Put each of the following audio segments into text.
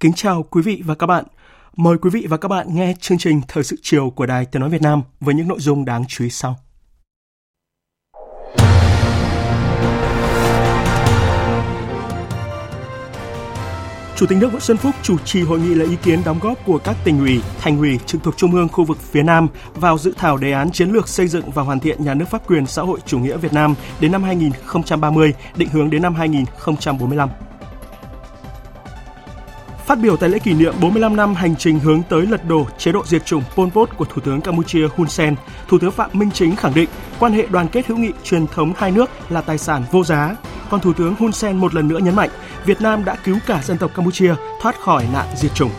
Kính chào quý vị và các bạn. Mời quý vị và các bạn nghe chương trình Thời sự chiều của Đài Tiếng Nói Việt Nam với những nội dung đáng chú ý sau. Chủ tịch nước Nguyễn Xuân Phúc chủ trì hội nghị lấy ý kiến đóng góp của các tỉnh ủy, thành ủy trực thuộc Trung ương khu vực phía Nam vào dự thảo đề án chiến lược xây dựng và hoàn thiện nhà nước pháp quyền xã hội chủ nghĩa Việt Nam đến năm 2030, định hướng đến năm 2045. Phát biểu tại lễ kỷ niệm 45 năm hành trình hướng tới lật đổ chế độ diệt chủng Pol Pot của Thủ tướng Campuchia Hun Sen, Thủ tướng Phạm Minh Chính khẳng định quan hệ đoàn kết hữu nghị truyền thống hai nước là tài sản vô giá. Còn Thủ tướng Hun Sen một lần nữa nhấn mạnh, Việt Nam đã cứu cả dân tộc Campuchia thoát khỏi nạn diệt chủng.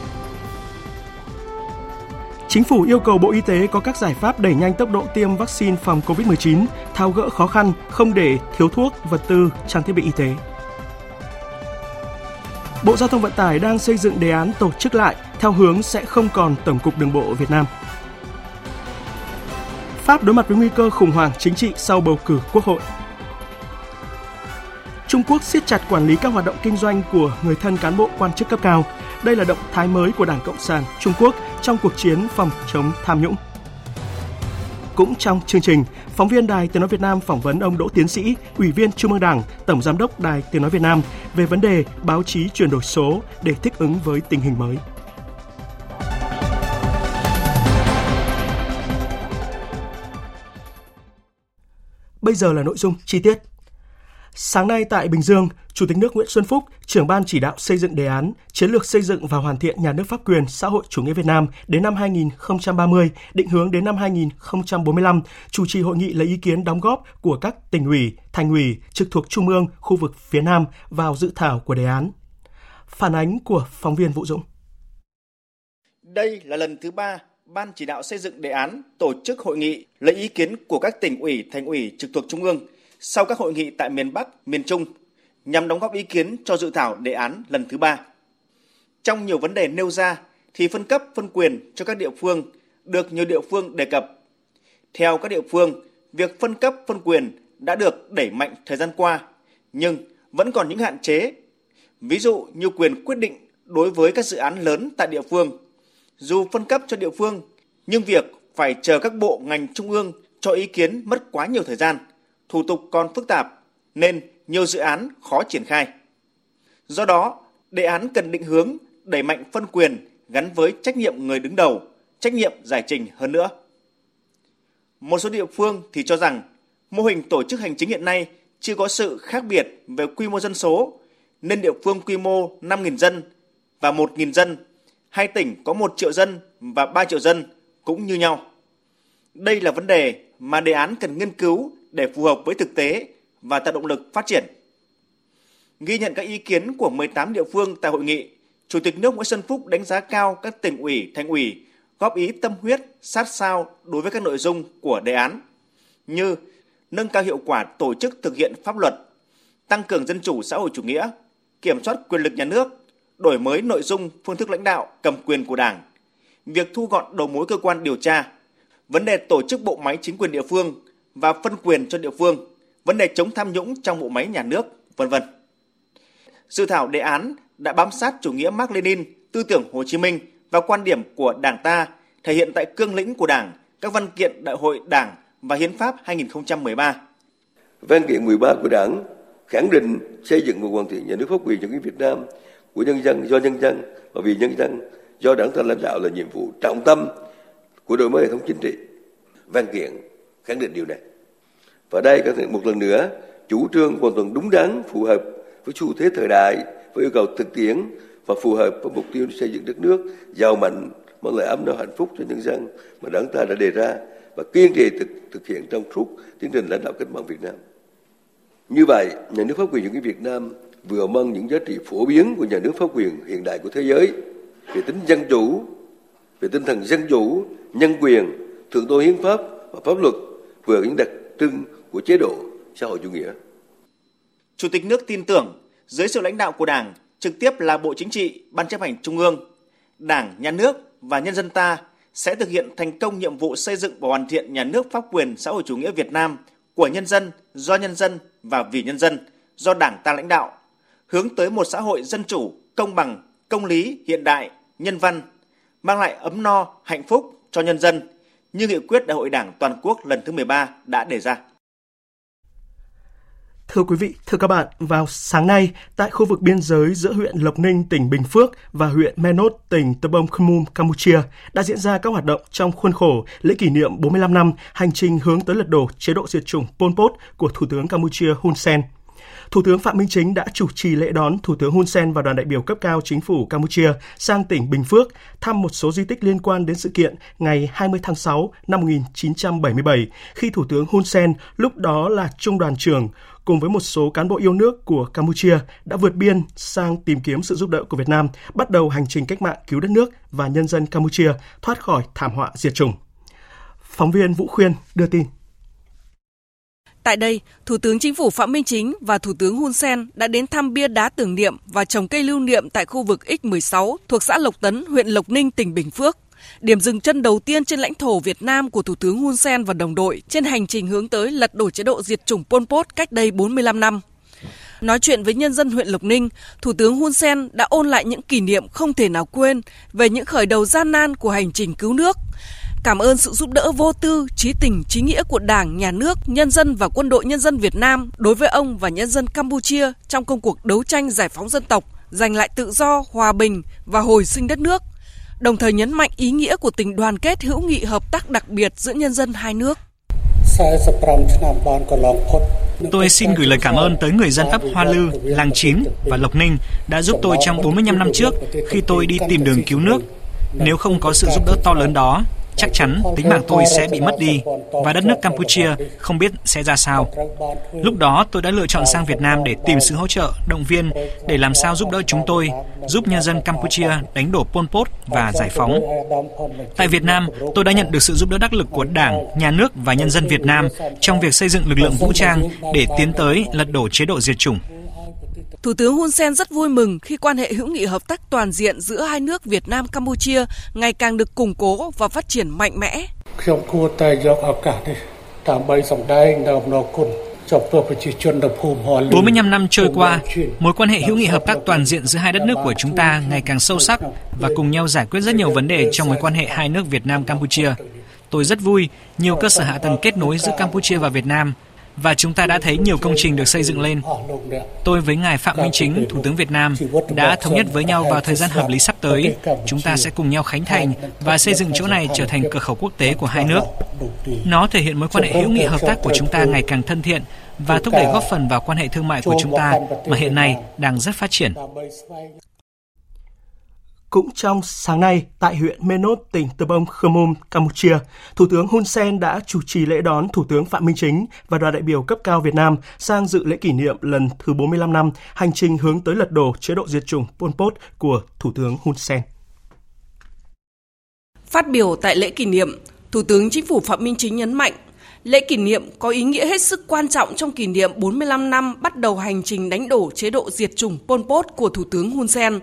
Chính phủ yêu cầu Bộ Y tế có các giải pháp đẩy nhanh tốc độ tiêm vaccine phòng COVID-19, tháo gỡ khó khăn, không để thiếu thuốc, vật tư, trang thiết bị y tế. Bộ Giao thông Vận tải đang xây dựng đề án tổ chức lại theo hướng sẽ không còn Tổng cục Đường bộ Việt Nam. Pháp đối mặt với nguy cơ khủng hoảng chính trị sau bầu cử quốc hội. Trung Quốc siết chặt quản lý các hoạt động kinh doanh của người thân cán bộ quan chức cấp cao. Đây là động thái mới của Đảng Cộng sản Trung Quốc trong cuộc chiến phòng chống tham nhũng. Cũng trong chương trình, phóng viên Đài Tiếng nói Việt Nam phỏng vấn ông Đỗ Tiến Sĩ, Ủy viên Trung ương Đảng, Tổng giám đốc Đài Tiếng nói Việt Nam về vấn đề báo chí chuyển đổi số để thích ứng với tình hình mới. Bây giờ là nội dung chi tiết. Sáng nay tại Bình Dương, Chủ tịch nước Nguyễn Xuân Phúc, trưởng ban chỉ đạo xây dựng đề án chiến lược xây dựng và hoàn thiện nhà nước pháp quyền xã hội chủ nghĩa Việt Nam đến năm 2030, định hướng đến năm 2045, chủ trì hội nghị lấy ý kiến đóng góp của các tỉnh ủy, thành ủy trực thuộc trung ương khu vực phía Nam vào dự thảo của đề án. Phản ánh của phóng viên Vũ Dũng. Đây là lần thứ ba Ban chỉ đạo xây dựng đề án tổ chức hội nghị lấy ý kiến của các tỉnh ủy, thành ủy trực thuộc trung ương sau các hội nghị tại miền Bắc, miền Trung nhằm đóng góp ý kiến cho dự thảo đề án lần thứ ba. Trong nhiều vấn đề nêu ra thì phân cấp phân quyền cho các địa phương được nhiều địa phương đề cập. Theo các địa phương, việc phân cấp phân quyền đã được đẩy mạnh thời gian qua, nhưng vẫn còn những hạn chế. Ví dụ như quyền quyết định đối với các dự án lớn tại địa phương. Dù phân cấp cho địa phương, nhưng việc phải chờ các bộ ngành trung ương cho ý kiến mất quá nhiều thời gian, thủ tục còn phức tạp nên nhiều dự án khó triển khai. Do đó, đề án cần định hướng đẩy mạnh phân quyền gắn với trách nhiệm người đứng đầu, trách nhiệm giải trình hơn nữa. Một số địa phương thì cho rằng mô hình tổ chức hành chính hiện nay chưa có sự khác biệt về quy mô dân số, nên địa phương quy mô 5.000 dân và 1.000 dân, hai tỉnh có 1 triệu dân và 3 triệu dân cũng như nhau. Đây là vấn đề mà đề án cần nghiên cứu để phù hợp với thực tế và tạo động lực phát triển. Ghi nhận các ý kiến của 18 địa phương tại hội nghị, Chủ tịch nước Nguyễn Xuân Phúc đánh giá cao các tỉnh ủy, thành ủy góp ý tâm huyết, sát sao đối với các nội dung của đề án như nâng cao hiệu quả tổ chức thực hiện pháp luật, tăng cường dân chủ xã hội chủ nghĩa, kiểm soát quyền lực nhà nước, đổi mới nội dung phương thức lãnh đạo cầm quyền của Đảng, việc thu gọn đầu mối cơ quan điều tra, vấn đề tổ chức bộ máy chính quyền địa phương và phân quyền cho địa phương, vấn đề chống tham nhũng trong bộ máy nhà nước, vân vân. Dự thảo đề án đã bám sát chủ nghĩa Mark Lenin, tư tưởng Hồ Chí Minh và quan điểm của Đảng ta thể hiện tại cương lĩnh của Đảng, các văn kiện Đại hội Đảng và Hiến pháp 2013. Văn kiện 13 của Đảng khẳng định xây dựng và hoàn thiện nhà nước pháp quyền chủ nghĩa Việt Nam của nhân dân do nhân dân và vì nhân dân do đảng ta lãnh đạo là nhiệm vụ trọng tâm của đổi mới hệ thống chính trị. Văn kiện khẳng định điều này. Và đây có thể một lần nữa chủ trương hoàn toàn đúng đắn, phù hợp với xu thế thời đại, với yêu cầu thực tiễn và phù hợp với mục tiêu xây dựng đất nước giàu mạnh, mang lại ấm no hạnh phúc cho nhân dân mà đảng ta đã đề ra và kiên trì thực, thực hiện trong suốt tiến trình lãnh đạo cách mạng Việt Nam. Như vậy, nhà nước pháp quyền chủ nghĩa Việt Nam vừa mang những giá trị phổ biến của nhà nước pháp quyền hiện đại của thế giới về tính dân chủ, về tinh thần dân chủ, nhân quyền, thượng tôn hiến pháp và pháp luật vừa những đặc trưng của chế độ xã hội chủ nghĩa. Chủ tịch nước tin tưởng dưới sự lãnh đạo của Đảng, trực tiếp là Bộ Chính trị, Ban chấp hành Trung ương, Đảng, Nhà nước và nhân dân ta sẽ thực hiện thành công nhiệm vụ xây dựng và hoàn thiện nhà nước pháp quyền xã hội chủ nghĩa Việt Nam của nhân dân, do nhân dân và vì nhân dân, do Đảng ta lãnh đạo, hướng tới một xã hội dân chủ, công bằng, công lý, hiện đại, nhân văn, mang lại ấm no, hạnh phúc cho nhân dân như nghị quyết Đại hội Đảng toàn quốc lần thứ 13 đã đề ra. Thưa quý vị, thưa các bạn, vào sáng nay, tại khu vực biên giới giữa huyện Lộc Ninh, tỉnh Bình Phước và huyện Menot, tỉnh Tơ Bông Khmum, Campuchia đã diễn ra các hoạt động trong khuôn khổ lễ kỷ niệm 45 năm hành trình hướng tới lật đổ chế độ diệt chủng Pol Pot của Thủ tướng Campuchia Hun Sen. Thủ tướng Phạm Minh Chính đã chủ trì lễ đón Thủ tướng Hun Sen và đoàn đại biểu cấp cao chính phủ Campuchia sang tỉnh Bình Phước thăm một số di tích liên quan đến sự kiện ngày 20 tháng 6 năm 1977 khi Thủ tướng Hun Sen lúc đó là trung đoàn trưởng cùng với một số cán bộ yêu nước của Campuchia đã vượt biên sang tìm kiếm sự giúp đỡ của Việt Nam, bắt đầu hành trình cách mạng cứu đất nước và nhân dân Campuchia thoát khỏi thảm họa diệt chủng. Phóng viên Vũ Khuyên đưa tin. Tại đây, Thủ tướng Chính phủ Phạm Minh Chính và Thủ tướng Hun Sen đã đến thăm bia đá tưởng niệm và trồng cây lưu niệm tại khu vực X16 thuộc xã Lộc Tấn, huyện Lộc Ninh, tỉnh Bình Phước. Điểm dừng chân đầu tiên trên lãnh thổ Việt Nam của Thủ tướng Hun Sen và đồng đội trên hành trình hướng tới lật đổ chế độ diệt chủng Pol Pot cách đây 45 năm. Nói chuyện với nhân dân huyện Lộc Ninh, Thủ tướng Hun Sen đã ôn lại những kỷ niệm không thể nào quên về những khởi đầu gian nan của hành trình cứu nước, Cảm ơn sự giúp đỡ vô tư, trí tình, trí nghĩa của Đảng, Nhà nước, nhân dân và quân đội nhân dân Việt Nam đối với ông và nhân dân Campuchia trong công cuộc đấu tranh giải phóng dân tộc, giành lại tự do, hòa bình và hồi sinh đất nước. Đồng thời nhấn mạnh ý nghĩa của tình đoàn kết hữu nghị hợp tác đặc biệt giữa nhân dân hai nước. Tôi xin gửi lời cảm ơn tới người dân ấp Hoa Lư, Làng Chín và Lộc Ninh đã giúp tôi trong 45 năm trước khi tôi đi tìm đường cứu nước. Nếu không có sự giúp đỡ to lớn đó, chắc chắn tính mạng tôi sẽ bị mất đi và đất nước Campuchia không biết sẽ ra sao. Lúc đó tôi đã lựa chọn sang Việt Nam để tìm sự hỗ trợ, động viên để làm sao giúp đỡ chúng tôi, giúp nhân dân Campuchia đánh đổ Pol Pot và giải phóng. Tại Việt Nam, tôi đã nhận được sự giúp đỡ đắc lực của Đảng, Nhà nước và nhân dân Việt Nam trong việc xây dựng lực lượng vũ trang để tiến tới lật đổ chế độ diệt chủng. Thủ tướng Hun Sen rất vui mừng khi quan hệ hữu nghị hợp tác toàn diện giữa hai nước Việt Nam Campuchia ngày càng được củng cố và phát triển mạnh mẽ. 45 năm trôi qua, mối quan hệ hữu nghị hợp tác toàn diện giữa hai đất nước của chúng ta ngày càng sâu sắc và cùng nhau giải quyết rất nhiều vấn đề trong mối quan hệ hai nước Việt Nam Campuchia. Tôi rất vui, nhiều cơ sở hạ tầng kết nối giữa Campuchia và Việt Nam và chúng ta đã thấy nhiều công trình được xây dựng lên. Tôi với ngài Phạm Minh Chính, Thủ tướng Việt Nam, đã thống nhất với nhau vào thời gian hợp lý sắp tới, chúng ta sẽ cùng nhau khánh thành và xây dựng chỗ này trở thành cửa khẩu quốc tế của hai nước. Nó thể hiện mối quan hệ hữu nghị hợp tác của chúng ta ngày càng thân thiện và thúc đẩy góp phần vào quan hệ thương mại của chúng ta mà hiện nay đang rất phát triển. Cũng trong sáng nay, tại huyện Menot, tỉnh Tờ Bông Khmer Campuchia, Thủ tướng Hun Sen đã chủ trì lễ đón Thủ tướng Phạm Minh Chính và đoàn đại biểu cấp cao Việt Nam sang dự lễ kỷ niệm lần thứ 45 năm hành trình hướng tới lật đổ chế độ diệt chủng Pol Pot của Thủ tướng Hun Sen. Phát biểu tại lễ kỷ niệm, Thủ tướng Chính phủ Phạm Minh Chính nhấn mạnh Lễ kỷ niệm có ý nghĩa hết sức quan trọng trong kỷ niệm 45 năm bắt đầu hành trình đánh đổ chế độ diệt chủng Pol Pot của Thủ tướng Hun Sen,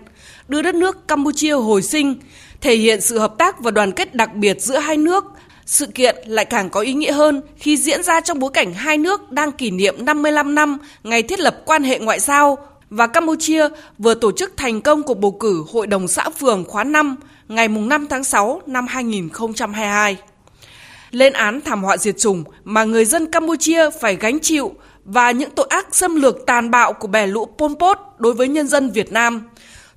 đưa đất nước Campuchia hồi sinh, thể hiện sự hợp tác và đoàn kết đặc biệt giữa hai nước. Sự kiện lại càng có ý nghĩa hơn khi diễn ra trong bối cảnh hai nước đang kỷ niệm 55 năm ngày thiết lập quan hệ ngoại giao và Campuchia vừa tổ chức thành công cuộc bầu cử Hội đồng xã phường khóa 5 ngày 5 tháng 6 năm 2022 lên án thảm họa diệt chủng mà người dân Campuchia phải gánh chịu và những tội ác xâm lược tàn bạo của bè lũ Pol Pot đối với nhân dân Việt Nam.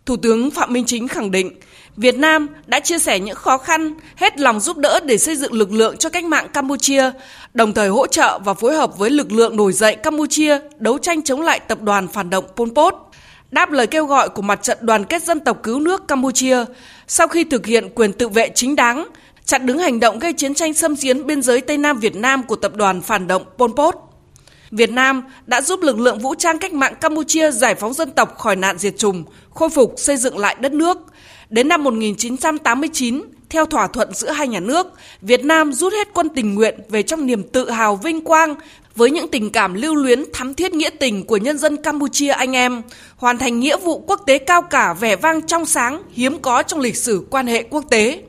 Thủ tướng Phạm Minh Chính khẳng định, Việt Nam đã chia sẻ những khó khăn, hết lòng giúp đỡ để xây dựng lực lượng cho cách mạng Campuchia, đồng thời hỗ trợ và phối hợp với lực lượng nổi dậy Campuchia đấu tranh chống lại tập đoàn phản động Pol Pot. Đáp lời kêu gọi của mặt trận đoàn kết dân tộc cứu nước Campuchia, sau khi thực hiện quyền tự vệ chính đáng, chặn đứng hành động gây chiến tranh xâm chiếm biên giới Tây Nam Việt Nam của tập đoàn phản động Pol Pot. Việt Nam đã giúp lực lượng vũ trang cách mạng Campuchia giải phóng dân tộc khỏi nạn diệt chủng, khôi phục xây dựng lại đất nước. Đến năm 1989, theo thỏa thuận giữa hai nhà nước, Việt Nam rút hết quân tình nguyện về trong niềm tự hào vinh quang với những tình cảm lưu luyến thắm thiết nghĩa tình của nhân dân Campuchia anh em, hoàn thành nghĩa vụ quốc tế cao cả vẻ vang trong sáng hiếm có trong lịch sử quan hệ quốc tế.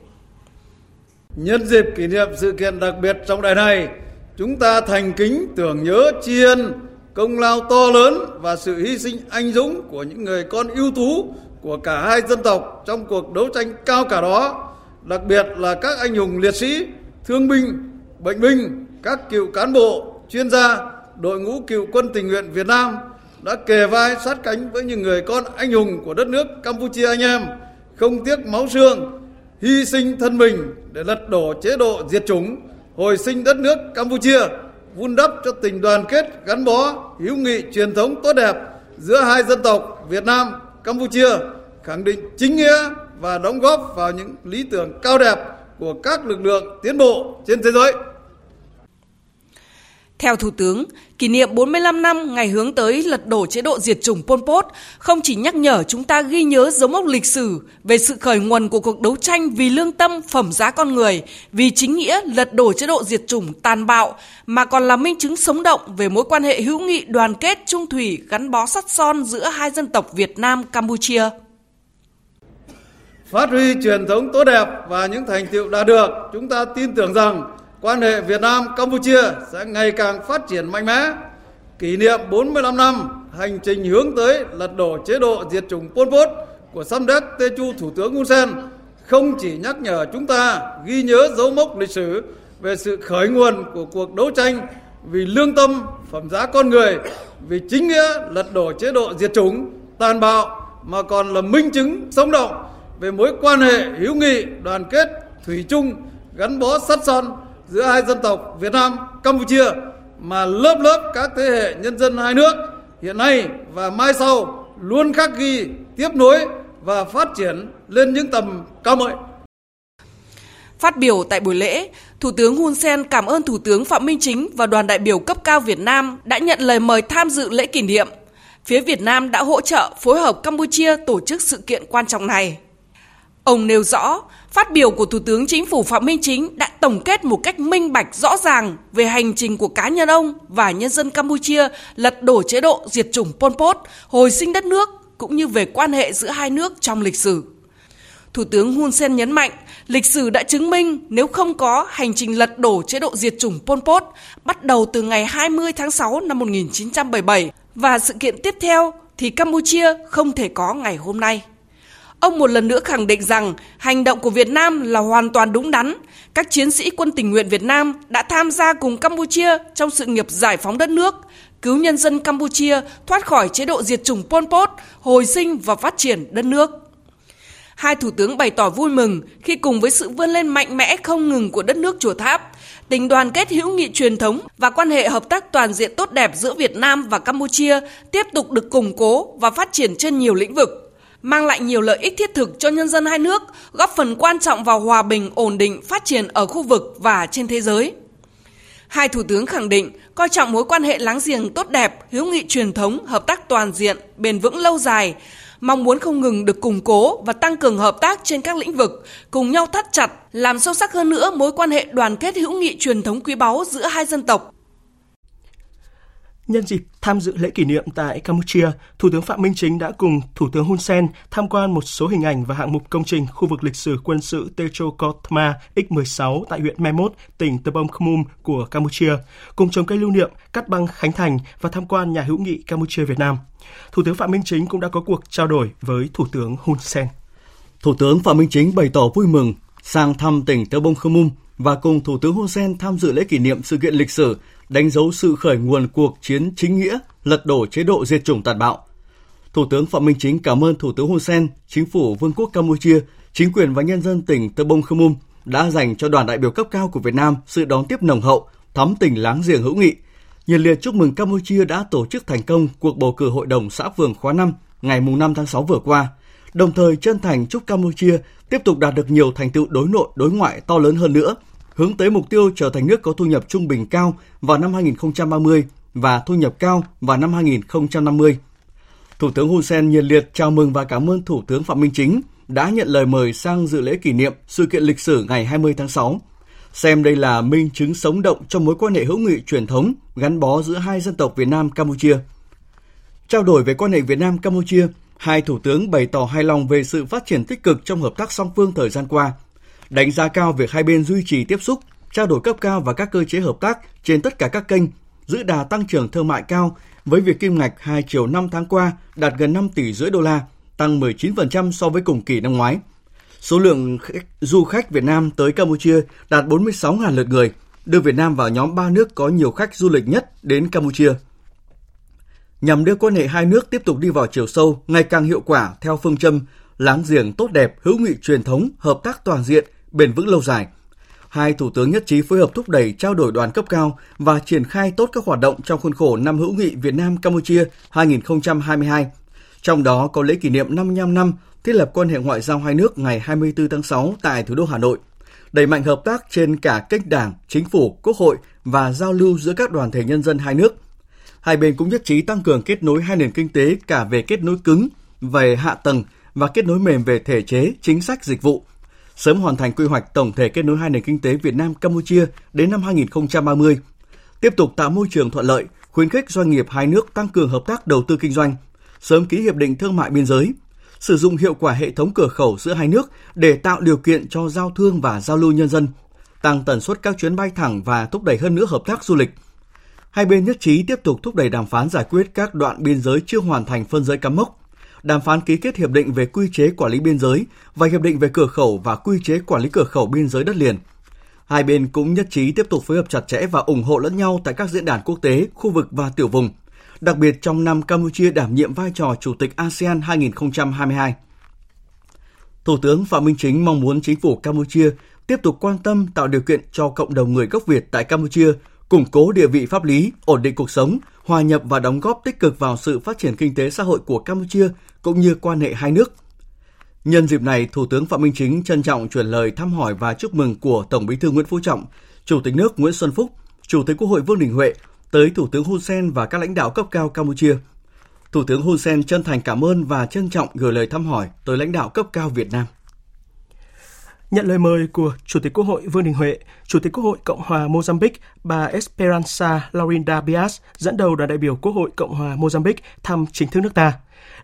Nhân dịp kỷ niệm sự kiện đặc biệt trong đại này, chúng ta thành kính tưởng nhớ tri ân công lao to lớn và sự hy sinh anh dũng của những người con ưu tú của cả hai dân tộc trong cuộc đấu tranh cao cả đó, đặc biệt là các anh hùng liệt sĩ, thương binh, bệnh binh, các cựu cán bộ, chuyên gia, đội ngũ cựu quân tình nguyện Việt Nam đã kề vai sát cánh với những người con anh hùng của đất nước Campuchia anh em, không tiếc máu xương, hy sinh thân mình để lật đổ chế độ diệt chủng, hồi sinh đất nước Campuchia, vun đắp cho tình đoàn kết gắn bó, hữu nghị truyền thống tốt đẹp giữa hai dân tộc Việt Nam, Campuchia, khẳng định chính nghĩa và đóng góp vào những lý tưởng cao đẹp của các lực lượng tiến bộ trên thế giới. Theo Thủ tướng, kỷ niệm 45 năm ngày hướng tới lật đổ chế độ diệt chủng Pol Pot không chỉ nhắc nhở chúng ta ghi nhớ dấu mốc lịch sử về sự khởi nguồn của cuộc đấu tranh vì lương tâm, phẩm giá con người, vì chính nghĩa lật đổ chế độ diệt chủng tàn bạo, mà còn là minh chứng sống động về mối quan hệ hữu nghị đoàn kết trung thủy gắn bó sắt son giữa hai dân tộc Việt Nam Campuchia. Phát huy truyền thống tốt đẹp và những thành tựu đã được, chúng ta tin tưởng rằng quan hệ Việt Nam Campuchia sẽ ngày càng phát triển mạnh mẽ. Kỷ niệm 45 năm hành trình hướng tới lật đổ chế độ diệt chủng Pol Pot của Samdech Techo Thủ tướng Hun Sen không chỉ nhắc nhở chúng ta ghi nhớ dấu mốc lịch sử về sự khởi nguồn của cuộc đấu tranh vì lương tâm, phẩm giá con người, vì chính nghĩa lật đổ chế độ diệt chủng, tàn bạo mà còn là minh chứng sống động về mối quan hệ hữu nghị, đoàn kết, thủy chung, gắn bó sắt son giữa hai dân tộc Việt Nam, Campuchia mà lớp lớp các thế hệ nhân dân hai nước hiện nay và mai sau luôn khắc ghi, tiếp nối và phát triển lên những tầm cao mới. Phát biểu tại buổi lễ, Thủ tướng Hun Sen cảm ơn Thủ tướng Phạm Minh Chính và đoàn đại biểu cấp cao Việt Nam đã nhận lời mời tham dự lễ kỷ niệm. Phía Việt Nam đã hỗ trợ phối hợp Campuchia tổ chức sự kiện quan trọng này. Ông nêu rõ, phát biểu của Thủ tướng Chính phủ Phạm Minh Chính đã tổng kết một cách minh bạch rõ ràng về hành trình của cá nhân ông và nhân dân Campuchia lật đổ chế độ diệt chủng Pol Pot, hồi sinh đất nước cũng như về quan hệ giữa hai nước trong lịch sử. Thủ tướng Hun Sen nhấn mạnh, lịch sử đã chứng minh nếu không có hành trình lật đổ chế độ diệt chủng Pol Pot bắt đầu từ ngày 20 tháng 6 năm 1977 và sự kiện tiếp theo thì Campuchia không thể có ngày hôm nay. Ông một lần nữa khẳng định rằng hành động của Việt Nam là hoàn toàn đúng đắn. Các chiến sĩ quân tình nguyện Việt Nam đã tham gia cùng Campuchia trong sự nghiệp giải phóng đất nước, cứu nhân dân Campuchia thoát khỏi chế độ diệt chủng Pol Pot, hồi sinh và phát triển đất nước. Hai thủ tướng bày tỏ vui mừng khi cùng với sự vươn lên mạnh mẽ không ngừng của đất nước Chùa Tháp, tình đoàn kết hữu nghị truyền thống và quan hệ hợp tác toàn diện tốt đẹp giữa Việt Nam và Campuchia tiếp tục được củng cố và phát triển trên nhiều lĩnh vực mang lại nhiều lợi ích thiết thực cho nhân dân hai nước, góp phần quan trọng vào hòa bình, ổn định, phát triển ở khu vực và trên thế giới. Hai thủ tướng khẳng định coi trọng mối quan hệ láng giềng tốt đẹp, hữu nghị truyền thống, hợp tác toàn diện, bền vững lâu dài, mong muốn không ngừng được củng cố và tăng cường hợp tác trên các lĩnh vực, cùng nhau thắt chặt, làm sâu sắc hơn nữa mối quan hệ đoàn kết hữu nghị truyền thống quý báu giữa hai dân tộc. Nhân dịp tham dự lễ kỷ niệm tại Campuchia, Thủ tướng Phạm Minh Chính đã cùng Thủ tướng Hun Sen tham quan một số hình ảnh và hạng mục công trình khu vực lịch sử quân sự Techo Kotma X16 tại huyện Memot, tỉnh Tờ Bông Khmum của Campuchia, cùng trồng cây lưu niệm, cắt băng khánh thành và tham quan nhà hữu nghị Campuchia Việt Nam. Thủ tướng Phạm Minh Chính cũng đã có cuộc trao đổi với Thủ tướng Hun Sen. Thủ tướng Phạm Minh Chính bày tỏ vui mừng sang thăm tỉnh Tờ Bông Khmum và cùng Thủ tướng Hun Sen tham dự lễ kỷ niệm sự kiện lịch sử đánh dấu sự khởi nguồn cuộc chiến chính nghĩa lật đổ chế độ diệt chủng tàn bạo. Thủ tướng Phạm Minh Chính cảm ơn Thủ tướng Hun Sen, Chính phủ Vương quốc Campuchia, chính quyền và nhân dân tỉnh Tơ Bông Khơ Mum đã dành cho đoàn đại biểu cấp cao của Việt Nam sự đón tiếp nồng hậu, thắm tình láng giềng hữu nghị. Nhiệt liệt chúc mừng Campuchia đã tổ chức thành công cuộc bầu cử Hội đồng xã phường khóa 5 ngày 5 tháng 6 vừa qua, đồng thời chân thành chúc Campuchia tiếp tục đạt được nhiều thành tựu đối nội, đối ngoại to lớn hơn nữa, hướng tới mục tiêu trở thành nước có thu nhập trung bình cao vào năm 2030 và thu nhập cao vào năm 2050. Thủ tướng Hun Sen nhiệt liệt chào mừng và cảm ơn Thủ tướng Phạm Minh Chính đã nhận lời mời sang dự lễ kỷ niệm sự kiện lịch sử ngày 20 tháng 6. Xem đây là minh chứng sống động cho mối quan hệ hữu nghị truyền thống gắn bó giữa hai dân tộc Việt Nam Campuchia. Trao đổi về quan hệ Việt Nam Campuchia, hai thủ tướng bày tỏ hài lòng về sự phát triển tích cực trong hợp tác song phương thời gian qua, đánh giá cao việc hai bên duy trì tiếp xúc, trao đổi cấp cao và các cơ chế hợp tác trên tất cả các kênh, giữ đà tăng trưởng thương mại cao với việc kim ngạch hai chiều 5 tháng qua đạt gần 5 tỷ rưỡi đô la, tăng 19% so với cùng kỳ năm ngoái. Số lượng khách, du khách Việt Nam tới Campuchia đạt 46.000 lượt người, đưa Việt Nam vào nhóm 3 nước có nhiều khách du lịch nhất đến Campuchia. Nhằm đưa quan hệ hai nước tiếp tục đi vào chiều sâu, ngày càng hiệu quả theo phương châm láng giềng tốt đẹp, hữu nghị truyền thống, hợp tác toàn diện, bền vững lâu dài. Hai thủ tướng nhất trí phối hợp thúc đẩy trao đổi đoàn cấp cao và triển khai tốt các hoạt động trong khuôn khổ năm hữu nghị Việt Nam Campuchia 2022 trong đó có lễ kỷ niệm 55 năm thiết lập quan hệ ngoại giao hai nước ngày 24 tháng 6 tại thủ đô Hà Nội, đẩy mạnh hợp tác trên cả kênh đảng, chính phủ, quốc hội và giao lưu giữa các đoàn thể nhân dân hai nước. Hai bên cũng nhất trí tăng cường kết nối hai nền kinh tế cả về kết nối cứng, về hạ tầng và kết nối mềm về thể chế, chính sách, dịch vụ. Sớm hoàn thành quy hoạch tổng thể kết nối hai nền kinh tế Việt Nam Campuchia đến năm 2030. Tiếp tục tạo môi trường thuận lợi, khuyến khích doanh nghiệp hai nước tăng cường hợp tác đầu tư kinh doanh, sớm ký hiệp định thương mại biên giới, sử dụng hiệu quả hệ thống cửa khẩu giữa hai nước để tạo điều kiện cho giao thương và giao lưu nhân dân, tăng tần suất các chuyến bay thẳng và thúc đẩy hơn nữa hợp tác du lịch. Hai bên nhất trí tiếp tục thúc đẩy đàm phán giải quyết các đoạn biên giới chưa hoàn thành phân giới cắm mốc, đàm phán ký kết hiệp định về quy chế quản lý biên giới và hiệp định về cửa khẩu và quy chế quản lý cửa khẩu biên giới đất liền. Hai bên cũng nhất trí tiếp tục phối hợp chặt chẽ và ủng hộ lẫn nhau tại các diễn đàn quốc tế, khu vực và tiểu vùng – đặc biệt trong năm Campuchia đảm nhiệm vai trò Chủ tịch ASEAN 2022. Thủ tướng Phạm Minh Chính mong muốn chính phủ Campuchia tiếp tục quan tâm tạo điều kiện cho cộng đồng người gốc Việt tại Campuchia củng cố địa vị pháp lý, ổn định cuộc sống, hòa nhập và đóng góp tích cực vào sự phát triển kinh tế xã hội của Campuchia cũng như quan hệ hai nước. Nhân dịp này, Thủ tướng Phạm Minh Chính trân trọng chuyển lời thăm hỏi và chúc mừng của Tổng Bí thư Nguyễn Phú Trọng, Chủ tịch nước Nguyễn Xuân Phúc, Chủ tịch Quốc hội Vương Đình Huệ tới Thủ tướng Hun Sen và các lãnh đạo cấp cao Campuchia. Thủ tướng Hun Sen chân thành cảm ơn và trân trọng gửi lời thăm hỏi tới lãnh đạo cấp cao Việt Nam. Nhận lời mời của Chủ tịch Quốc hội Vương Đình Huệ, Chủ tịch Quốc hội Cộng hòa Mozambique bà Esperanza Laurinda Bias dẫn đầu đoàn đại biểu Quốc hội Cộng hòa Mozambique thăm chính thức nước ta.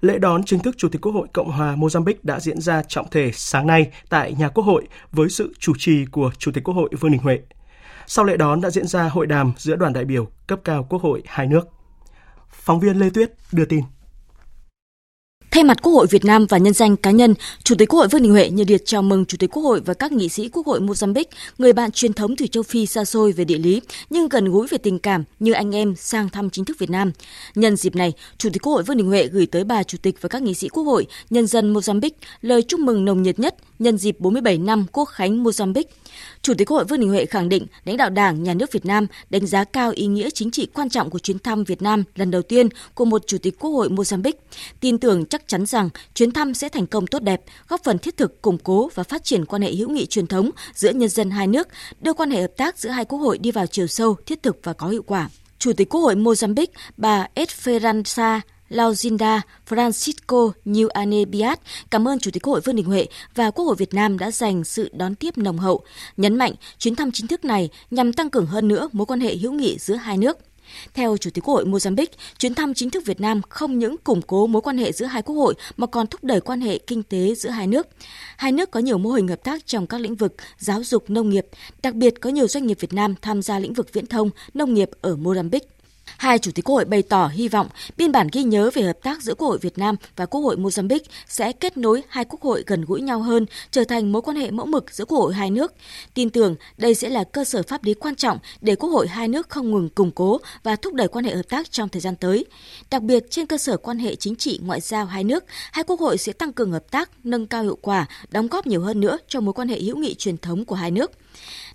Lễ đón chính thức Chủ tịch Quốc hội Cộng hòa Mozambique đã diễn ra trọng thể sáng nay tại nhà Quốc hội với sự chủ trì của Chủ tịch Quốc hội Vương Đình Huệ. Sau lễ đón đã diễn ra hội đàm giữa đoàn đại biểu cấp cao Quốc hội hai nước. Phóng viên Lê Tuyết đưa tin. Thay mặt Quốc hội Việt Nam và nhân danh cá nhân, Chủ tịch Quốc hội Vương Đình Huệ nhiệt liệt chào mừng Chủ tịch Quốc hội và các nghị sĩ Quốc hội Mozambique, người bạn truyền thống từ châu Phi xa xôi về địa lý nhưng gần gũi về tình cảm như anh em sang thăm chính thức Việt Nam. Nhân dịp này, Chủ tịch Quốc hội Vương Đình Huệ gửi tới bà Chủ tịch và các nghị sĩ Quốc hội, nhân dân Mozambique lời chúc mừng nồng nhiệt nhất nhân dịp 47 năm Quốc khánh Mozambique. Chủ tịch Quốc hội Vương Đình Huệ khẳng định lãnh đạo Đảng, Nhà nước Việt Nam đánh giá cao ý nghĩa chính trị quan trọng của chuyến thăm Việt Nam lần đầu tiên của một Chủ tịch Quốc hội Mozambique. Tin tưởng chắc chắn rằng chuyến thăm sẽ thành công tốt đẹp, góp phần thiết thực củng cố và phát triển quan hệ hữu nghị truyền thống giữa nhân dân hai nước, đưa quan hệ hợp tác giữa hai quốc hội đi vào chiều sâu, thiết thực và có hiệu quả. Chủ tịch Quốc hội Mozambique, bà Esperanza Lauzinda Francisco Nhuane Biat cảm ơn Chủ tịch Quốc hội Vương Đình Huệ và Quốc hội Việt Nam đã dành sự đón tiếp nồng hậu, nhấn mạnh chuyến thăm chính thức này nhằm tăng cường hơn nữa mối quan hệ hữu nghị giữa hai nước. Theo Chủ tịch Quốc hội Mozambique, chuyến thăm chính thức Việt Nam không những củng cố mối quan hệ giữa hai quốc hội mà còn thúc đẩy quan hệ kinh tế giữa hai nước. Hai nước có nhiều mô hình hợp tác trong các lĩnh vực giáo dục, nông nghiệp, đặc biệt có nhiều doanh nghiệp Việt Nam tham gia lĩnh vực viễn thông, nông nghiệp ở Mozambique. Hai chủ tịch Quốc hội bày tỏ hy vọng biên bản ghi nhớ về hợp tác giữa Quốc hội Việt Nam và Quốc hội Mozambique sẽ kết nối hai quốc hội gần gũi nhau hơn, trở thành mối quan hệ mẫu mực giữa Quốc hội hai nước. Tin tưởng đây sẽ là cơ sở pháp lý quan trọng để Quốc hội hai nước không ngừng củng cố và thúc đẩy quan hệ hợp tác trong thời gian tới. Đặc biệt trên cơ sở quan hệ chính trị ngoại giao hai nước, hai quốc hội sẽ tăng cường hợp tác, nâng cao hiệu quả, đóng góp nhiều hơn nữa cho mối quan hệ hữu nghị truyền thống của hai nước.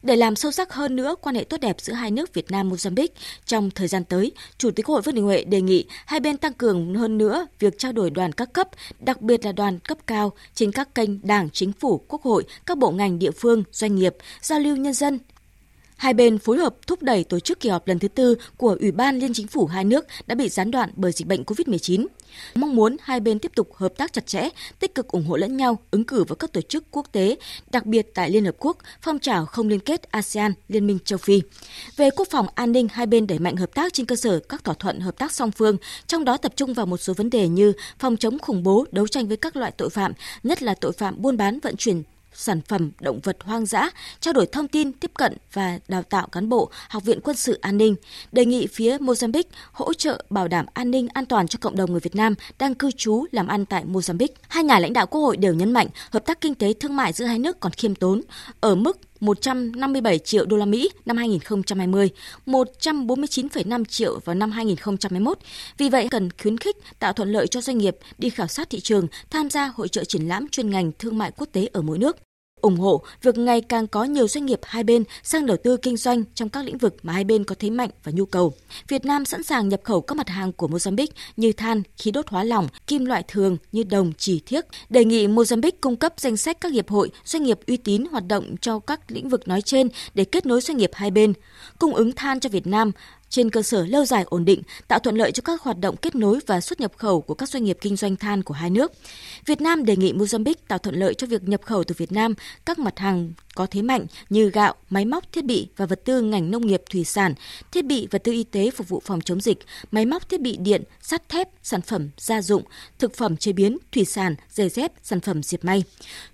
Để làm sâu sắc hơn nữa quan hệ tốt đẹp giữa hai nước Việt Nam Mozambique trong thời gian tới, Chủ tịch Quốc hội Vương Đình Huệ đề nghị hai bên tăng cường hơn nữa việc trao đổi đoàn các cấp, đặc biệt là đoàn cấp cao trên các kênh Đảng, Chính phủ, Quốc hội, các bộ ngành địa phương, doanh nghiệp, giao lưu nhân dân, Hai bên phối hợp thúc đẩy tổ chức kỳ họp lần thứ tư của Ủy ban Liên Chính phủ hai nước đã bị gián đoạn bởi dịch bệnh COVID-19. Mong muốn hai bên tiếp tục hợp tác chặt chẽ, tích cực ủng hộ lẫn nhau, ứng cử vào các tổ chức quốc tế, đặc biệt tại Liên Hợp Quốc, phong trào không liên kết ASEAN, Liên minh châu Phi. Về quốc phòng an ninh, hai bên đẩy mạnh hợp tác trên cơ sở các thỏa thuận hợp tác song phương, trong đó tập trung vào một số vấn đề như phòng chống khủng bố, đấu tranh với các loại tội phạm, nhất là tội phạm buôn bán vận chuyển sản phẩm động vật hoang dã, trao đổi thông tin, tiếp cận và đào tạo cán bộ Học viện Quân sự An ninh, đề nghị phía Mozambique hỗ trợ bảo đảm an ninh an toàn cho cộng đồng người Việt Nam đang cư trú làm ăn tại Mozambique. Hai nhà lãnh đạo Quốc hội đều nhấn mạnh hợp tác kinh tế thương mại giữa hai nước còn khiêm tốn, ở mức 157 triệu đô la Mỹ năm 2020, 149,5 triệu vào năm 2021. Vì vậy cần khuyến khích tạo thuận lợi cho doanh nghiệp đi khảo sát thị trường, tham gia hội trợ triển lãm chuyên ngành thương mại quốc tế ở mỗi nước ủng hộ việc ngày càng có nhiều doanh nghiệp hai bên sang đầu tư kinh doanh trong các lĩnh vực mà hai bên có thế mạnh và nhu cầu. Việt Nam sẵn sàng nhập khẩu các mặt hàng của Mozambique như than, khí đốt hóa lỏng, kim loại thường như đồng, chỉ thiếc. Đề nghị Mozambique cung cấp danh sách các hiệp hội, doanh nghiệp uy tín hoạt động cho các lĩnh vực nói trên để kết nối doanh nghiệp hai bên. Cung ứng than cho Việt Nam trên cơ sở lâu dài ổn định, tạo thuận lợi cho các hoạt động kết nối và xuất nhập khẩu của các doanh nghiệp kinh doanh than của hai nước. Việt Nam đề nghị Mozambique tạo thuận lợi cho việc nhập khẩu từ Việt Nam các mặt hàng có thế mạnh như gạo, máy móc, thiết bị và vật tư ngành nông nghiệp thủy sản, thiết bị vật tư y tế phục vụ phòng chống dịch, máy móc thiết bị điện, sắt thép, sản phẩm gia dụng, thực phẩm chế biến, thủy sản, giày dép, sản phẩm diệt may.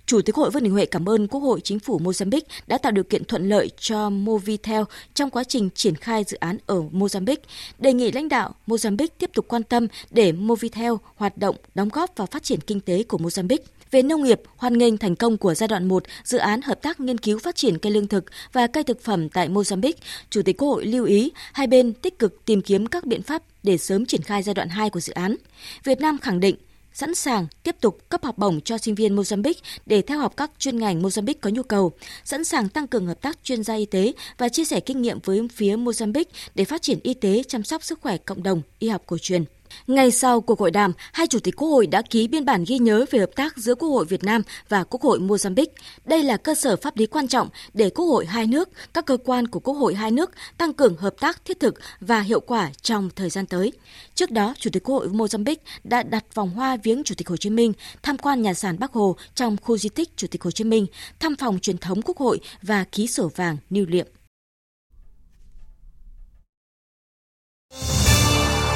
Chủ tịch Hội Vương Đình Huệ cảm ơn Quốc hội Chính phủ Mozambique đã tạo điều kiện thuận lợi cho Movitel trong quá trình triển khai dự án ở Mozambique, đề nghị lãnh đạo Mozambique tiếp tục quan tâm để Movitel hoạt động đóng góp vào phát triển kinh tế của Mozambique. Về nông nghiệp, hoan nghênh thành công của giai đoạn 1 dự án hợp tác nghiên cứu phát triển cây lương thực và cây thực phẩm tại Mozambique, Chủ tịch Quốc hội lưu ý hai bên tích cực tìm kiếm các biện pháp để sớm triển khai giai đoạn 2 của dự án. Việt Nam khẳng định sẵn sàng tiếp tục cấp học bổng cho sinh viên Mozambique để theo học các chuyên ngành Mozambique có nhu cầu, sẵn sàng tăng cường hợp tác chuyên gia y tế và chia sẻ kinh nghiệm với phía Mozambique để phát triển y tế chăm sóc sức khỏe cộng đồng, y học cổ truyền. Ngay sau cuộc hội đàm, hai chủ tịch Quốc hội đã ký biên bản ghi nhớ về hợp tác giữa Quốc hội Việt Nam và Quốc hội Mozambique. Đây là cơ sở pháp lý quan trọng để Quốc hội hai nước, các cơ quan của Quốc hội hai nước tăng cường hợp tác thiết thực và hiệu quả trong thời gian tới. Trước đó, Chủ tịch Quốc hội Mozambique đã đặt vòng hoa viếng Chủ tịch Hồ Chí Minh, tham quan nhà sàn Bắc Hồ trong khu di tích Chủ tịch Hồ Chí Minh, thăm phòng truyền thống Quốc hội và ký sổ vàng lưu niệm.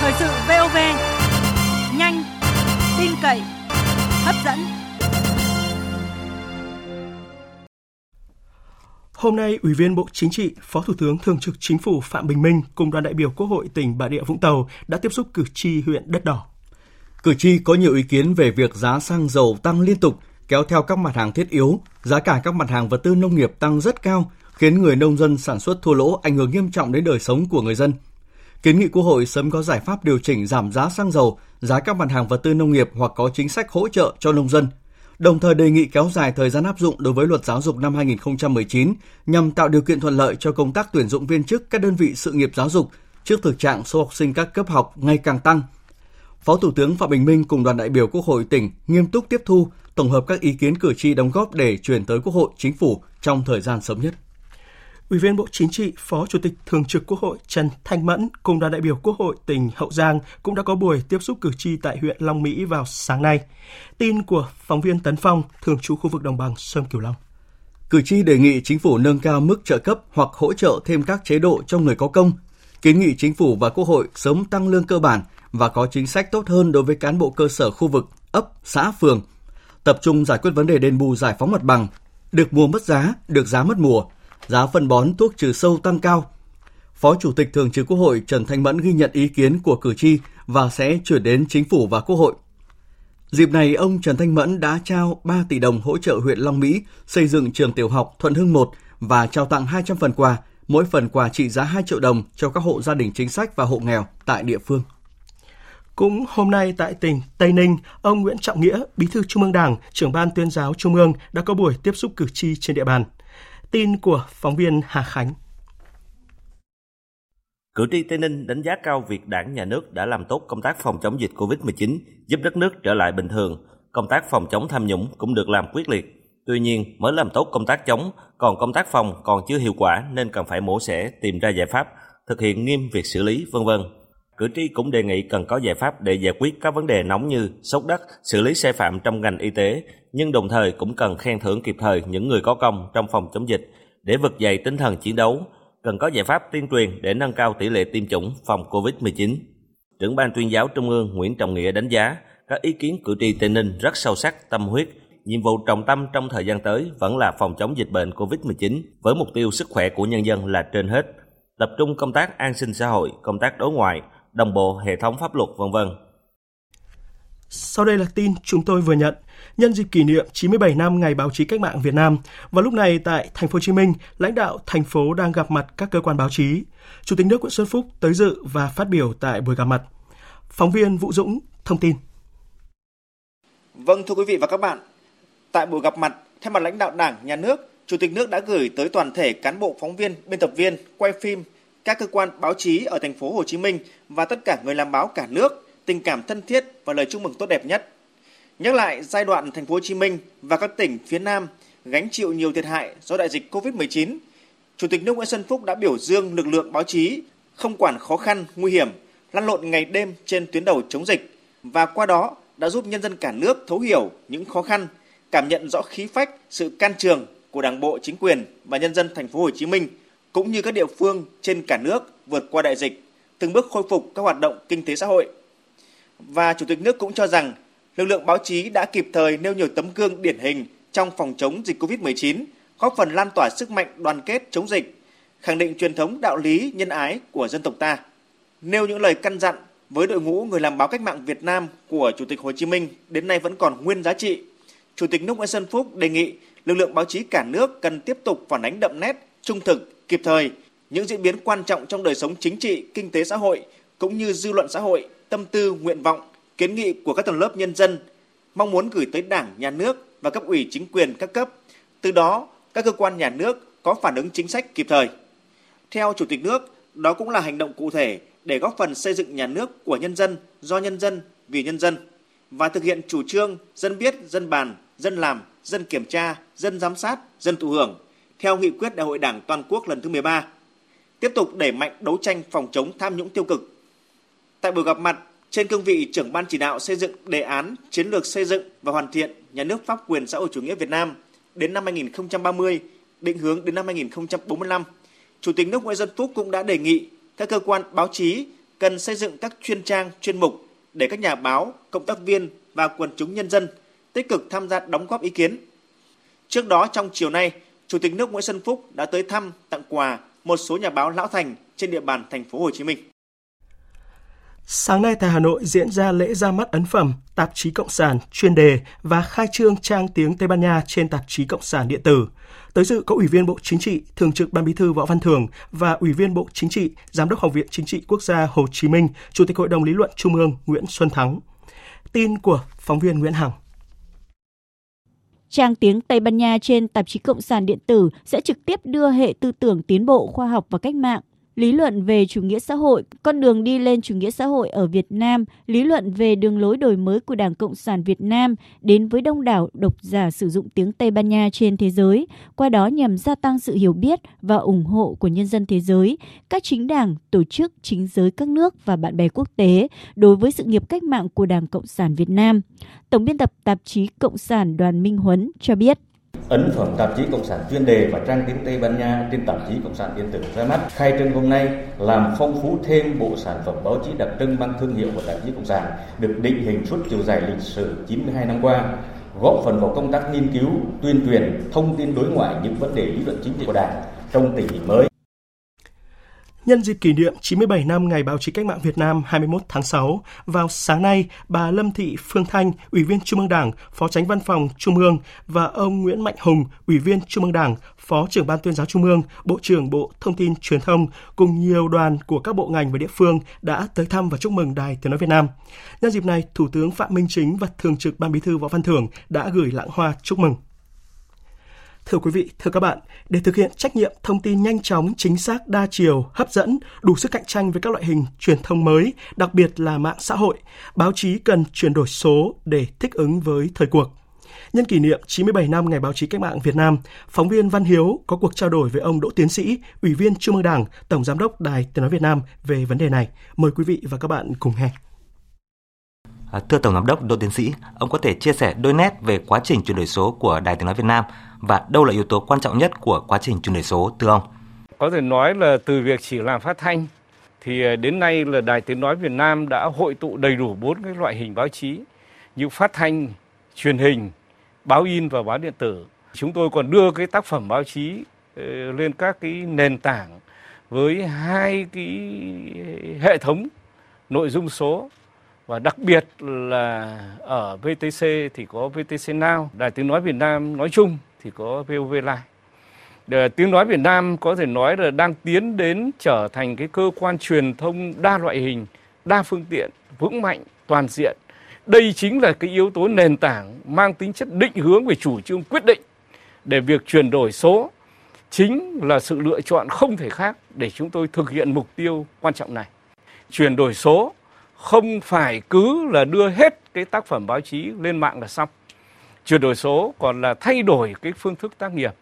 Thời sự VOV nhanh, tin cậy, hấp dẫn. Hôm nay, Ủy viên Bộ Chính trị, Phó Thủ tướng Thường trực Chính phủ Phạm Bình Minh cùng đoàn đại biểu Quốc hội tỉnh Bà Rịa Vũng Tàu đã tiếp xúc cử tri huyện Đất Đỏ. Cử tri có nhiều ý kiến về việc giá xăng dầu tăng liên tục, kéo theo các mặt hàng thiết yếu, giá cả các mặt hàng vật tư nông nghiệp tăng rất cao, khiến người nông dân sản xuất thua lỗ ảnh hưởng nghiêm trọng đến đời sống của người dân kiến nghị Quốc hội sớm có giải pháp điều chỉnh giảm giá xăng dầu, giá các mặt hàng vật tư nông nghiệp hoặc có chính sách hỗ trợ cho nông dân. Đồng thời đề nghị kéo dài thời gian áp dụng đối với luật giáo dục năm 2019 nhằm tạo điều kiện thuận lợi cho công tác tuyển dụng viên chức các đơn vị sự nghiệp giáo dục trước thực trạng số học sinh các cấp học ngày càng tăng. Phó Thủ tướng Phạm Bình Minh cùng đoàn đại biểu Quốc hội tỉnh nghiêm túc tiếp thu, tổng hợp các ý kiến cử tri đóng góp để chuyển tới Quốc hội, Chính phủ trong thời gian sớm nhất. Ủy viên Bộ Chính trị, Phó Chủ tịch Thường trực Quốc hội Trần Thanh Mẫn cùng đoàn đại biểu Quốc hội tỉnh Hậu Giang cũng đã có buổi tiếp xúc cử tri tại huyện Long Mỹ vào sáng nay. Tin của phóng viên Tấn Phong, thường trú khu vực đồng bằng Sông Cửu Long. Cử tri đề nghị chính phủ nâng cao mức trợ cấp hoặc hỗ trợ thêm các chế độ cho người có công, kiến nghị chính phủ và Quốc hội sớm tăng lương cơ bản và có chính sách tốt hơn đối với cán bộ cơ sở khu vực, ấp, xã, phường, tập trung giải quyết vấn đề đền bù giải phóng mặt bằng, được mùa mất giá, được giá mất mùa, giá phân bón thuốc trừ sâu tăng cao. Phó Chủ tịch Thường trực Quốc hội Trần Thanh Mẫn ghi nhận ý kiến của cử tri và sẽ chuyển đến Chính phủ và Quốc hội. Dịp này, ông Trần Thanh Mẫn đã trao 3 tỷ đồng hỗ trợ huyện Long Mỹ xây dựng trường tiểu học Thuận Hưng 1 và trao tặng 200 phần quà, mỗi phần quà trị giá 2 triệu đồng cho các hộ gia đình chính sách và hộ nghèo tại địa phương. Cũng hôm nay tại tỉnh Tây Ninh, ông Nguyễn Trọng Nghĩa, Bí thư Trung ương Đảng, trưởng ban tuyên giáo Trung ương đã có buổi tiếp xúc cử tri trên địa bàn. Tin của phóng viên Hà Khánh. Cử tri Tây Ninh đánh giá cao việc đảng nhà nước đã làm tốt công tác phòng chống dịch COVID-19, giúp đất nước trở lại bình thường. Công tác phòng chống tham nhũng cũng được làm quyết liệt. Tuy nhiên, mới làm tốt công tác chống, còn công tác phòng còn chưa hiệu quả nên cần phải mổ xẻ tìm ra giải pháp, thực hiện nghiêm việc xử lý, vân vân. Cử tri cũng đề nghị cần có giải pháp để giải quyết các vấn đề nóng như sốc đất, xử lý sai phạm trong ngành y tế, nhưng đồng thời cũng cần khen thưởng kịp thời những người có công trong phòng chống dịch để vực dậy tinh thần chiến đấu, cần có giải pháp tuyên truyền để nâng cao tỷ lệ tiêm chủng phòng COVID-19. Trưởng ban tuyên giáo Trung ương Nguyễn Trọng Nghĩa đánh giá các ý kiến cử tri Tây Ninh rất sâu sắc, tâm huyết. Nhiệm vụ trọng tâm trong thời gian tới vẫn là phòng chống dịch bệnh COVID-19 với mục tiêu sức khỏe của nhân dân là trên hết. Tập trung công tác an sinh xã hội, công tác đối ngoại, đồng bộ hệ thống pháp luật vân vân. Sau đây là tin chúng tôi vừa nhận. Nhân dịp kỷ niệm 97 năm Ngày báo chí cách mạng Việt Nam, và lúc này tại thành phố Hồ Chí Minh, lãnh đạo thành phố đang gặp mặt các cơ quan báo chí. Chủ tịch nước Nguyễn Xuân Phúc tới dự và phát biểu tại buổi gặp mặt. Phóng viên Vũ Dũng thông tin. Vâng thưa quý vị và các bạn, tại buổi gặp mặt, thay mặt lãnh đạo Đảng, Nhà nước, Chủ tịch nước đã gửi tới toàn thể cán bộ phóng viên, biên tập viên, quay phim, các cơ quan báo chí ở thành phố Hồ Chí Minh và tất cả người làm báo cả nước tình cảm thân thiết và lời chúc mừng tốt đẹp nhất. Nhắc lại giai đoạn thành phố Hồ Chí Minh và các tỉnh phía Nam gánh chịu nhiều thiệt hại do đại dịch Covid-19, Chủ tịch nước Nguyễn Xuân Phúc đã biểu dương lực lượng báo chí không quản khó khăn, nguy hiểm, lăn lộn ngày đêm trên tuyến đầu chống dịch và qua đó đã giúp nhân dân cả nước thấu hiểu những khó khăn, cảm nhận rõ khí phách, sự can trường của Đảng bộ, chính quyền và nhân dân thành phố Hồ Chí Minh cũng như các địa phương trên cả nước vượt qua đại dịch, từng bước khôi phục các hoạt động kinh tế xã hội. Và Chủ tịch nước cũng cho rằng lực lượng báo chí đã kịp thời nêu nhiều tấm gương điển hình trong phòng chống dịch COVID-19, góp phần lan tỏa sức mạnh đoàn kết chống dịch, khẳng định truyền thống đạo lý nhân ái của dân tộc ta. Nêu những lời căn dặn với đội ngũ người làm báo cách mạng Việt Nam của Chủ tịch Hồ Chí Minh đến nay vẫn còn nguyên giá trị. Chủ tịch nước Nguyễn Xuân Phúc đề nghị lực lượng báo chí cả nước cần tiếp tục phản ánh đậm nét, trung thực, kịp thời những diễn biến quan trọng trong đời sống chính trị, kinh tế xã hội cũng như dư luận xã hội, tâm tư, nguyện vọng, kiến nghị của các tầng lớp nhân dân, mong muốn gửi tới Đảng, Nhà nước và cấp ủy chính quyền các cấp. Từ đó, các cơ quan nhà nước có phản ứng chính sách kịp thời. Theo Chủ tịch nước, đó cũng là hành động cụ thể để góp phần xây dựng nhà nước của nhân dân, do nhân dân, vì nhân dân và thực hiện chủ trương dân biết, dân bàn, dân làm, dân kiểm tra, dân giám sát, dân thụ hưởng theo nghị quyết Đại hội Đảng toàn quốc lần thứ 13. Tiếp tục đẩy mạnh đấu tranh phòng chống tham nhũng tiêu cực. Tại buổi gặp mặt, trên cương vị trưởng ban chỉ đạo xây dựng đề án chiến lược xây dựng và hoàn thiện nhà nước pháp quyền xã hội chủ nghĩa Việt Nam đến năm 2030, định hướng đến năm 2045, Chủ tịch nước Nguyễn Xuân Phúc cũng đã đề nghị các cơ quan báo chí cần xây dựng các chuyên trang, chuyên mục để các nhà báo, cộng tác viên và quần chúng nhân dân tích cực tham gia đóng góp ý kiến. Trước đó trong chiều nay, Chủ tịch nước Nguyễn Xuân Phúc đã tới thăm, tặng quà một số nhà báo lão thành trên địa bàn thành phố Hồ Chí Minh. Sáng nay tại Hà Nội diễn ra lễ ra mắt ấn phẩm Tạp chí Cộng sản chuyên đề và khai trương trang tiếng Tây Ban Nha trên Tạp chí Cộng sản điện tử. Tới dự có Ủy viên Bộ Chính trị, Thường trực Ban Bí thư Võ Văn Thưởng và Ủy viên Bộ Chính trị, Giám đốc Học viện Chính trị Quốc gia Hồ Chí Minh, Chủ tịch Hội đồng Lý luận Trung ương Nguyễn Xuân Thắng. Tin của phóng viên Nguyễn Hằng. Trang tiếng Tây Ban Nha trên tạp chí Cộng sản điện tử sẽ trực tiếp đưa hệ tư tưởng tiến bộ khoa học và cách mạng lý luận về chủ nghĩa xã hội, con đường đi lên chủ nghĩa xã hội ở Việt Nam, lý luận về đường lối đổi mới của Đảng Cộng sản Việt Nam đến với đông đảo độc giả sử dụng tiếng Tây Ban Nha trên thế giới, qua đó nhằm gia tăng sự hiểu biết và ủng hộ của nhân dân thế giới, các chính đảng, tổ chức, chính giới các nước và bạn bè quốc tế đối với sự nghiệp cách mạng của Đảng Cộng sản Việt Nam. Tổng biên tập tạp chí Cộng sản Đoàn Minh Huấn cho biết. Ấn phẩm tạp chí Cộng sản chuyên đề và trang tiếng Tây Ban Nha trên tạp chí Cộng sản điện tử ra mắt khai trương hôm nay làm phong phú thêm bộ sản phẩm báo chí đặc trưng mang thương hiệu của tạp chí Cộng sản được định hình suốt chiều dài lịch sử 92 năm qua góp phần vào công tác nghiên cứu, tuyên truyền, thông tin đối ngoại những vấn đề lý luận chính trị của Đảng trong tình hình mới. Nhân dịp kỷ niệm 97 năm Ngày Báo chí Cách mạng Việt Nam 21 tháng 6, vào sáng nay, bà Lâm Thị Phương Thanh, Ủy viên Trung ương Đảng, Phó Tránh Văn phòng Trung ương và ông Nguyễn Mạnh Hùng, Ủy viên Trung ương Đảng, Phó trưởng Ban tuyên giáo Trung ương, Bộ trưởng Bộ Thông tin Truyền thông cùng nhiều đoàn của các bộ ngành và địa phương đã tới thăm và chúc mừng Đài Tiếng nói Việt Nam. Nhân dịp này, Thủ tướng Phạm Minh Chính và Thường trực Ban Bí thư Võ Văn Thưởng đã gửi lãng hoa chúc mừng. Thưa quý vị, thưa các bạn, để thực hiện trách nhiệm thông tin nhanh chóng, chính xác, đa chiều, hấp dẫn, đủ sức cạnh tranh với các loại hình truyền thông mới, đặc biệt là mạng xã hội, báo chí cần chuyển đổi số để thích ứng với thời cuộc. Nhân kỷ niệm 97 năm Ngày Báo chí Cách mạng Việt Nam, phóng viên Văn Hiếu có cuộc trao đổi với ông Đỗ Tiến Sĩ, Ủy viên Trung ương Đảng, Tổng Giám đốc Đài Tiếng Nói Việt Nam về vấn đề này. Mời quý vị và các bạn cùng nghe. À, thưa Tổng Giám đốc Đỗ Tiến Sĩ, ông có thể chia sẻ đôi nét về quá trình chuyển đổi số của Đài Tiếng Nói Việt Nam và đâu là yếu tố quan trọng nhất của quá trình chuyển đổi số, thưa ông? Có thể nói là từ việc chỉ làm phát thanh thì ờ, đến nay là Đài Tiếng Nói Việt Nam đã hội tụ đầy đủ bốn cái loại hình báo chí như phát thanh, truyền hình, báo in và báo điện tử. Chúng tôi còn đưa cái tác phẩm báo chí ờ, lên các cái nền tảng với hai cái hệ thống nội dung số và đặc biệt là ở VTC thì có VTC Now, Đài Tiếng Nói Việt Nam nói chung thì có VOV Live. Để tiếng nói Việt Nam có thể nói là đang tiến đến trở thành cái cơ quan truyền thông đa loại hình, đa phương tiện, vững mạnh, toàn diện. Đây chính là cái yếu tố nền tảng mang tính chất định hướng về chủ trương quyết định để việc chuyển đổi số chính là sự lựa chọn không thể khác để chúng tôi thực hiện mục tiêu quan trọng này. Chuyển đổi số không phải cứ là đưa hết cái tác phẩm báo chí lên mạng là xong. Chuyển đổi số còn là thay đổi cái phương thức tác nghiệp,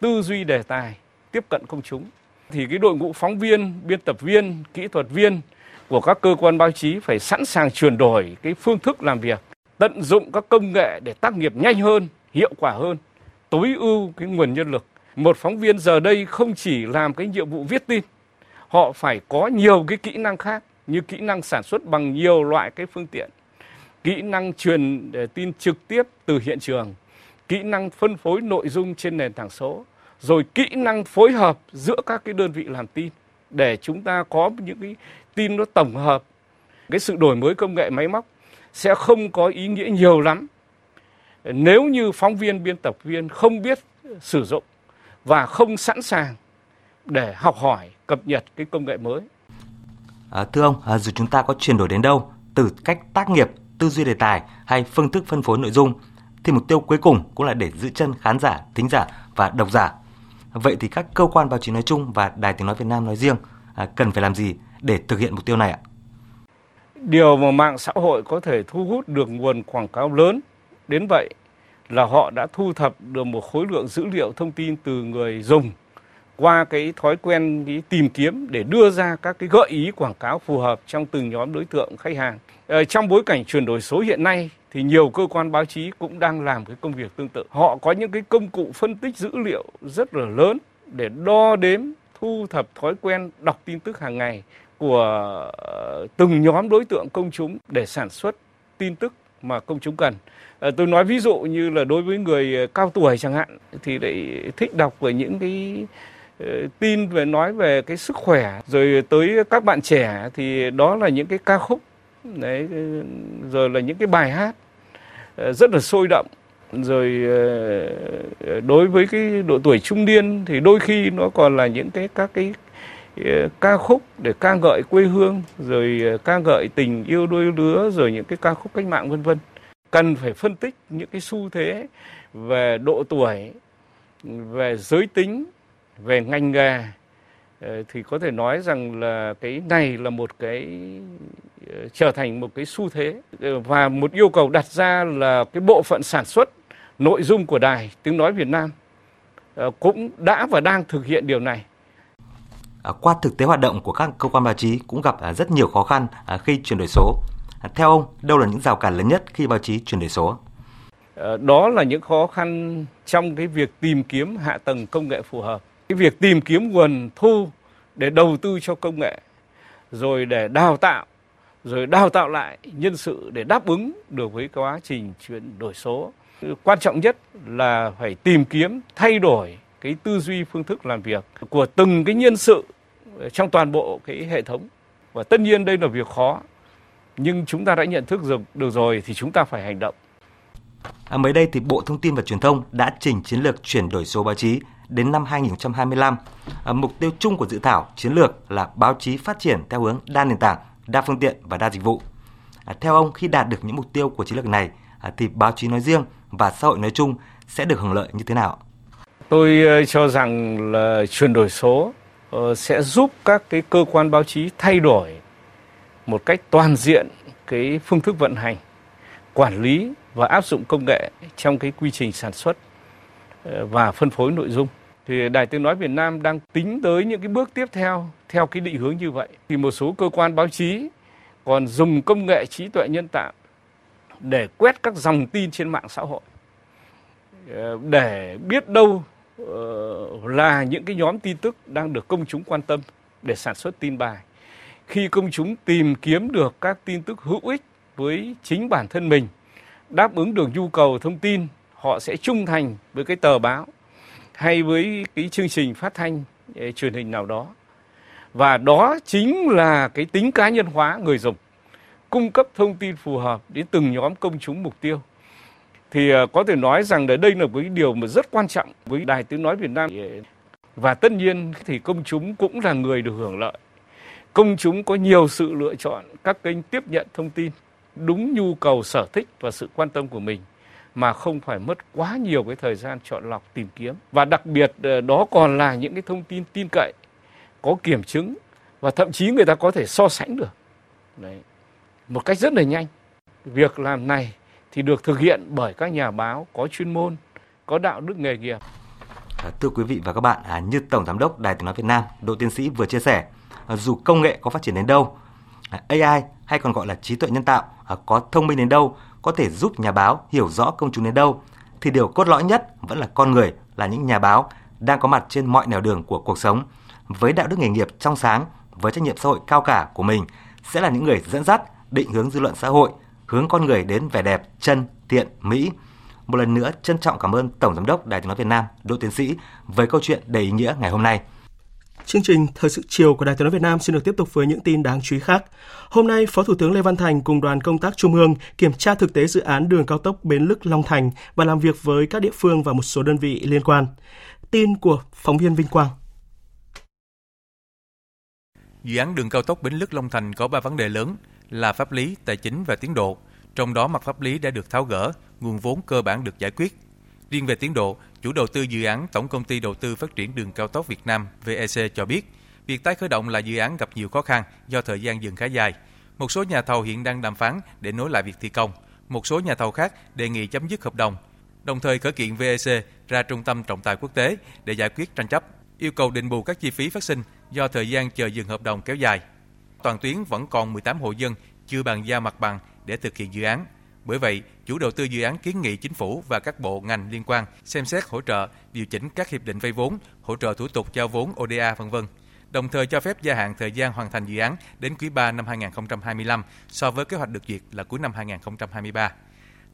tư duy đề tài, tiếp cận công chúng. Thì cái đội ngũ phóng viên, biên tập viên, kỹ thuật viên của các cơ quan báo chí phải sẵn sàng chuyển đổi cái phương thức làm việc, tận dụng các công nghệ để tác nghiệp nhanh hơn, hiệu quả hơn, tối ưu cái nguồn nhân lực. Một phóng viên giờ đây không chỉ làm cái nhiệm vụ viết tin, họ phải có nhiều cái kỹ năng khác như kỹ năng sản xuất bằng nhiều loại cái phương tiện, kỹ năng truyền tin trực tiếp từ hiện trường, kỹ năng phân phối nội dung trên nền tảng số, rồi kỹ năng phối hợp giữa các cái đơn vị làm tin để chúng ta có những cái tin nó tổng hợp. Cái sự đổi mới công nghệ máy móc sẽ không có ý nghĩa nhiều lắm nếu như phóng viên biên tập viên không biết sử dụng và không sẵn sàng để học hỏi cập nhật cái công nghệ mới À, thưa ông, à, dù chúng ta có chuyển đổi đến đâu, từ cách tác nghiệp, tư duy đề tài hay phương thức phân phối nội dung, thì mục tiêu cuối cùng cũng là để giữ chân khán giả, thính giả và độc giả. Vậy thì các cơ quan báo chí nói chung và Đài Tiếng Nói Việt Nam nói riêng à, cần phải làm gì để thực hiện mục tiêu này ạ? Điều mà mạng xã hội có thể thu hút được nguồn quảng cáo lớn đến vậy là họ đã thu thập được một khối lượng dữ liệu thông tin từ người dùng qua cái thói quen cái tìm kiếm để đưa ra các cái gợi ý quảng cáo phù hợp trong từng nhóm đối tượng khách hàng. Ờ, trong bối cảnh chuyển đổi số hiện nay thì nhiều cơ quan báo chí cũng đang làm cái công việc tương tự. Họ có những cái công cụ phân tích dữ liệu rất là lớn để đo đếm, thu thập thói quen đọc tin tức hàng ngày của ờ, từng nhóm đối tượng công chúng để sản xuất tin tức mà công chúng cần. À, tôi nói ví dụ như là đối với người ờ, cao tuổi chẳng hạn thì lại thích đọc về những cái Ờ, tin về nói về cái sức khỏe, rồi tới các bạn trẻ thì đó là những cái ca khúc, đấy ừ, rồi là những cái bài hát ờ, rất là sôi động. Rồi ờ, đối với cái độ tuổi trung niên thì đôi khi nó còn là những cái, các cái ca khúc để ca ngợi quê hương, rồi ca ngợi tình yêu đôi lứa, rồi những cái ca khúc cách mạng, vân vân. Cần phải phân tích những cái xu thế về độ tuổi, về giới tính về ngành nghề ờ, thì có thể nói rằng là cái này là một cái ờ, trở thành một cái xu thế ờ, và một yêu cầu đặt ra là cái bộ phận sản xuất nội dung của đài tiếng nói Việt Nam cũng đã và đang thực hiện điều này. Qua thực tế hoạt động của các cơ quan báo chí cũng gặp rất nhiều khó khăn khi chuyển đổi số. Theo ông, đâu là những rào cản lớn nhất khi báo chí chuyển đổi số? Đó là những khó khăn trong cái việc tìm kiếm hạ tầng công nghệ phù hợp cái việc tìm kiếm nguồn thu để đầu tư cho công nghệ rồi để đào tạo rồi đào tạo lại nhân sự để đáp ứng được với quá trình chuyển đổi số quan trọng nhất là phải tìm kiếm thay đổi cái tư duy phương thức làm việc của từng cái nhân sự trong toàn bộ cái hệ thống. Và tất nhiên đây là việc khó, nhưng chúng ta đã nhận thức được, được rồi thì chúng ta phải hành động. À, mới đây thì Bộ Thông tin và Truyền thông đã trình chiến lược chuyển đổi số báo chí đến năm 2025. À, ờ, mục tiêu chung của dự thảo chiến lược là báo chí phát triển theo hướng đa nền tảng, đa phương tiện và đa dịch vụ. À, theo ông, khi đạt được những mục tiêu của chiến lược này, à, thì báo chí nói riêng và xã hội nói chung sẽ được hưởng lợi như thế nào? Tôi ờ, cho rằng là chuyển đổi số ờ, sẽ giúp các cái cơ quan báo chí thay đổi một cách toàn diện cái phương thức vận hành, quản lý và áp dụng công nghệ trong cái quy trình sản xuất và phân phối nội dung. Thì Đài Tiếng Nói Việt Nam đang tính tới những cái bước tiếp theo theo cái định hướng như vậy. Thì một số cơ quan báo chí còn dùng công nghệ trí tuệ nhân tạo để quét các dòng tin trên mạng xã hội ờ, để biết đâu ờ, là những cái nhóm tin tức đang được công chúng quan tâm để sản xuất tin bài. Khi công chúng tìm kiếm được các tin tức hữu ích với chính bản thân mình, đáp ứng được nhu cầu thông tin, họ sẽ trung thành với cái tờ báo hay với cái chương trình phát thanh ờ, truyền hình nào đó. Và đó chính là cái tính cá nhân hóa người dùng, cung cấp thông tin phù hợp đến từng nhóm công chúng mục tiêu thì ờ, có thể nói rằng là đây là một cái điều mà rất quan trọng với Đài Tiếng Nói Việt Nam. Và tất nhiên thì công chúng cũng là người được hưởng lợi. Công chúng có nhiều sự lựa chọn các kênh tiếp nhận thông tin đúng nhu cầu sở thích và sự quan tâm của mình mà không phải mất quá nhiều cái thời gian chọn lọc tìm kiếm. Và đặc biệt ờ, đó còn là những cái thông tin tin cậy, có kiểm chứng và thậm chí người ta có thể so sánh được. Đấy. Một cách rất là nhanh. Việc làm này thì được thực hiện bởi các nhà báo có chuyên môn, có đạo đức nghề nghiệp. À, thưa quý vị và các bạn, à, như Tổng Giám đốc Đài Tiếng Nói Việt Nam Đỗ Tiến Sĩ vừa chia sẻ, à, dù công nghệ có phát triển đến đâu, AI hay còn gọi là trí tuệ nhân tạo có thông minh đến đâu, có thể giúp nhà báo hiểu rõ công chúng đến đâu, thì điều cốt lõi nhất vẫn là con người, là những nhà báo đang có mặt trên mọi nẻo đường của cuộc sống, với đạo đức nghề nghiệp trong sáng, với trách nhiệm xã hội cao cả của mình, sẽ là những người dẫn dắt, định hướng dư luận xã hội, hướng con người đến vẻ đẹp, chân, thiện, mỹ. Một lần nữa trân trọng cảm ơn Tổng Giám đốc Đài tiếng nói Việt Nam Đỗ Tiến Sĩ với câu chuyện đầy ý nghĩa ngày hôm nay. Chương trình Thời sự chiều của Đài Tiếng nói Việt Nam xin được tiếp tục với những tin đáng chú ý khác. Hôm nay, Phó Thủ tướng Lê Văn Thành cùng đoàn công tác Trung ương kiểm tra thực tế dự án đường cao tốc Bến Lức Long Thành và làm việc với các địa phương và một số đơn vị liên quan. Tin của phóng viên Vinh Quang. Dự án đường cao tốc Bến Lức Long Thành có 3 vấn đề lớn là pháp lý, tài chính và tiến độ. Trong đó mặt pháp lý đã được tháo gỡ, nguồn vốn cơ bản được giải quyết. Riêng về tiến độ, chủ đầu tư dự án Tổng công ty đầu tư phát triển đường cao tốc Việt Nam VEC cho biết, việc tái khởi động là dự án gặp nhiều khó khăn do thời gian dừng khá dài. Một số nhà thầu hiện đang đàm phán để nối lại việc thi công. Một số nhà thầu khác đề nghị chấm dứt hợp đồng, đồng thời khởi kiện VEC ra trung tâm trọng tài quốc tế để giải quyết tranh chấp, yêu cầu đền bù các chi phí phát sinh do thời gian chờ dừng hợp đồng kéo dài toàn tuyến vẫn còn 18 hộ dân chưa bàn giao mặt bằng để thực hiện dự án. Bởi vậy, chủ đầu tư dự án kiến nghị chính phủ và các bộ ngành liên quan xem xét hỗ trợ, điều chỉnh các hiệp định vay vốn, hỗ trợ thủ tục giao vốn ODA vân vân. Đồng thời cho phép gia hạn thời gian hoàn thành dự án đến quý 3 năm 2025 so với kế hoạch được duyệt là cuối năm 2023.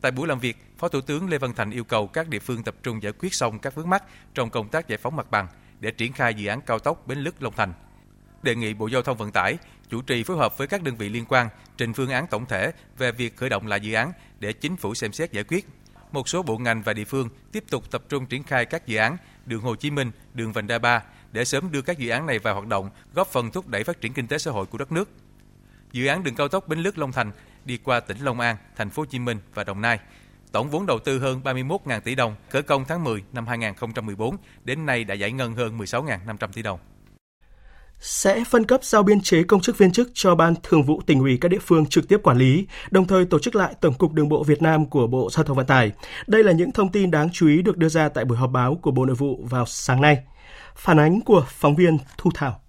Tại buổi làm việc, Phó Thủ tướng Lê Văn Thành yêu cầu các địa phương tập trung giải quyết xong các vướng mắc trong công tác giải phóng mặt bằng để triển khai dự án cao tốc Bến Lức Long Thành. Đề nghị Bộ Giao thông Vận tải chủ trì phối hợp với các đơn vị liên quan trình phương án tổng thể về việc khởi động lại dự án để chính phủ xem xét giải quyết. Một số bộ ngành và địa phương tiếp tục tập trung triển khai các dự án đường Hồ Chí Minh, đường Vành Đai 3 để sớm đưa các dự án này vào hoạt động, góp phần thúc đẩy phát triển kinh tế xã hội của đất nước. Dự án đường cao tốc Bến Lức Long Thành đi qua tỉnh Long An, thành phố Hồ Chí Minh và Đồng Nai. Tổng vốn đầu tư hơn 31.000 tỷ đồng, khởi công tháng 10 năm 2014, đến nay đã giải ngân hơn 16.500 tỷ đồng sẽ phân cấp giao biên chế công chức viên chức cho Ban Thường vụ tỉnh ủy các địa phương trực tiếp quản lý, đồng thời tổ chức lại Tổng cục Đường bộ Việt Nam của Bộ Giao thông Vận tải. Đây là những thông tin đáng chú ý được đưa ra tại buổi họp báo của Bộ Nội vụ vào sáng nay. Phản ánh của phóng viên Thu Thảo.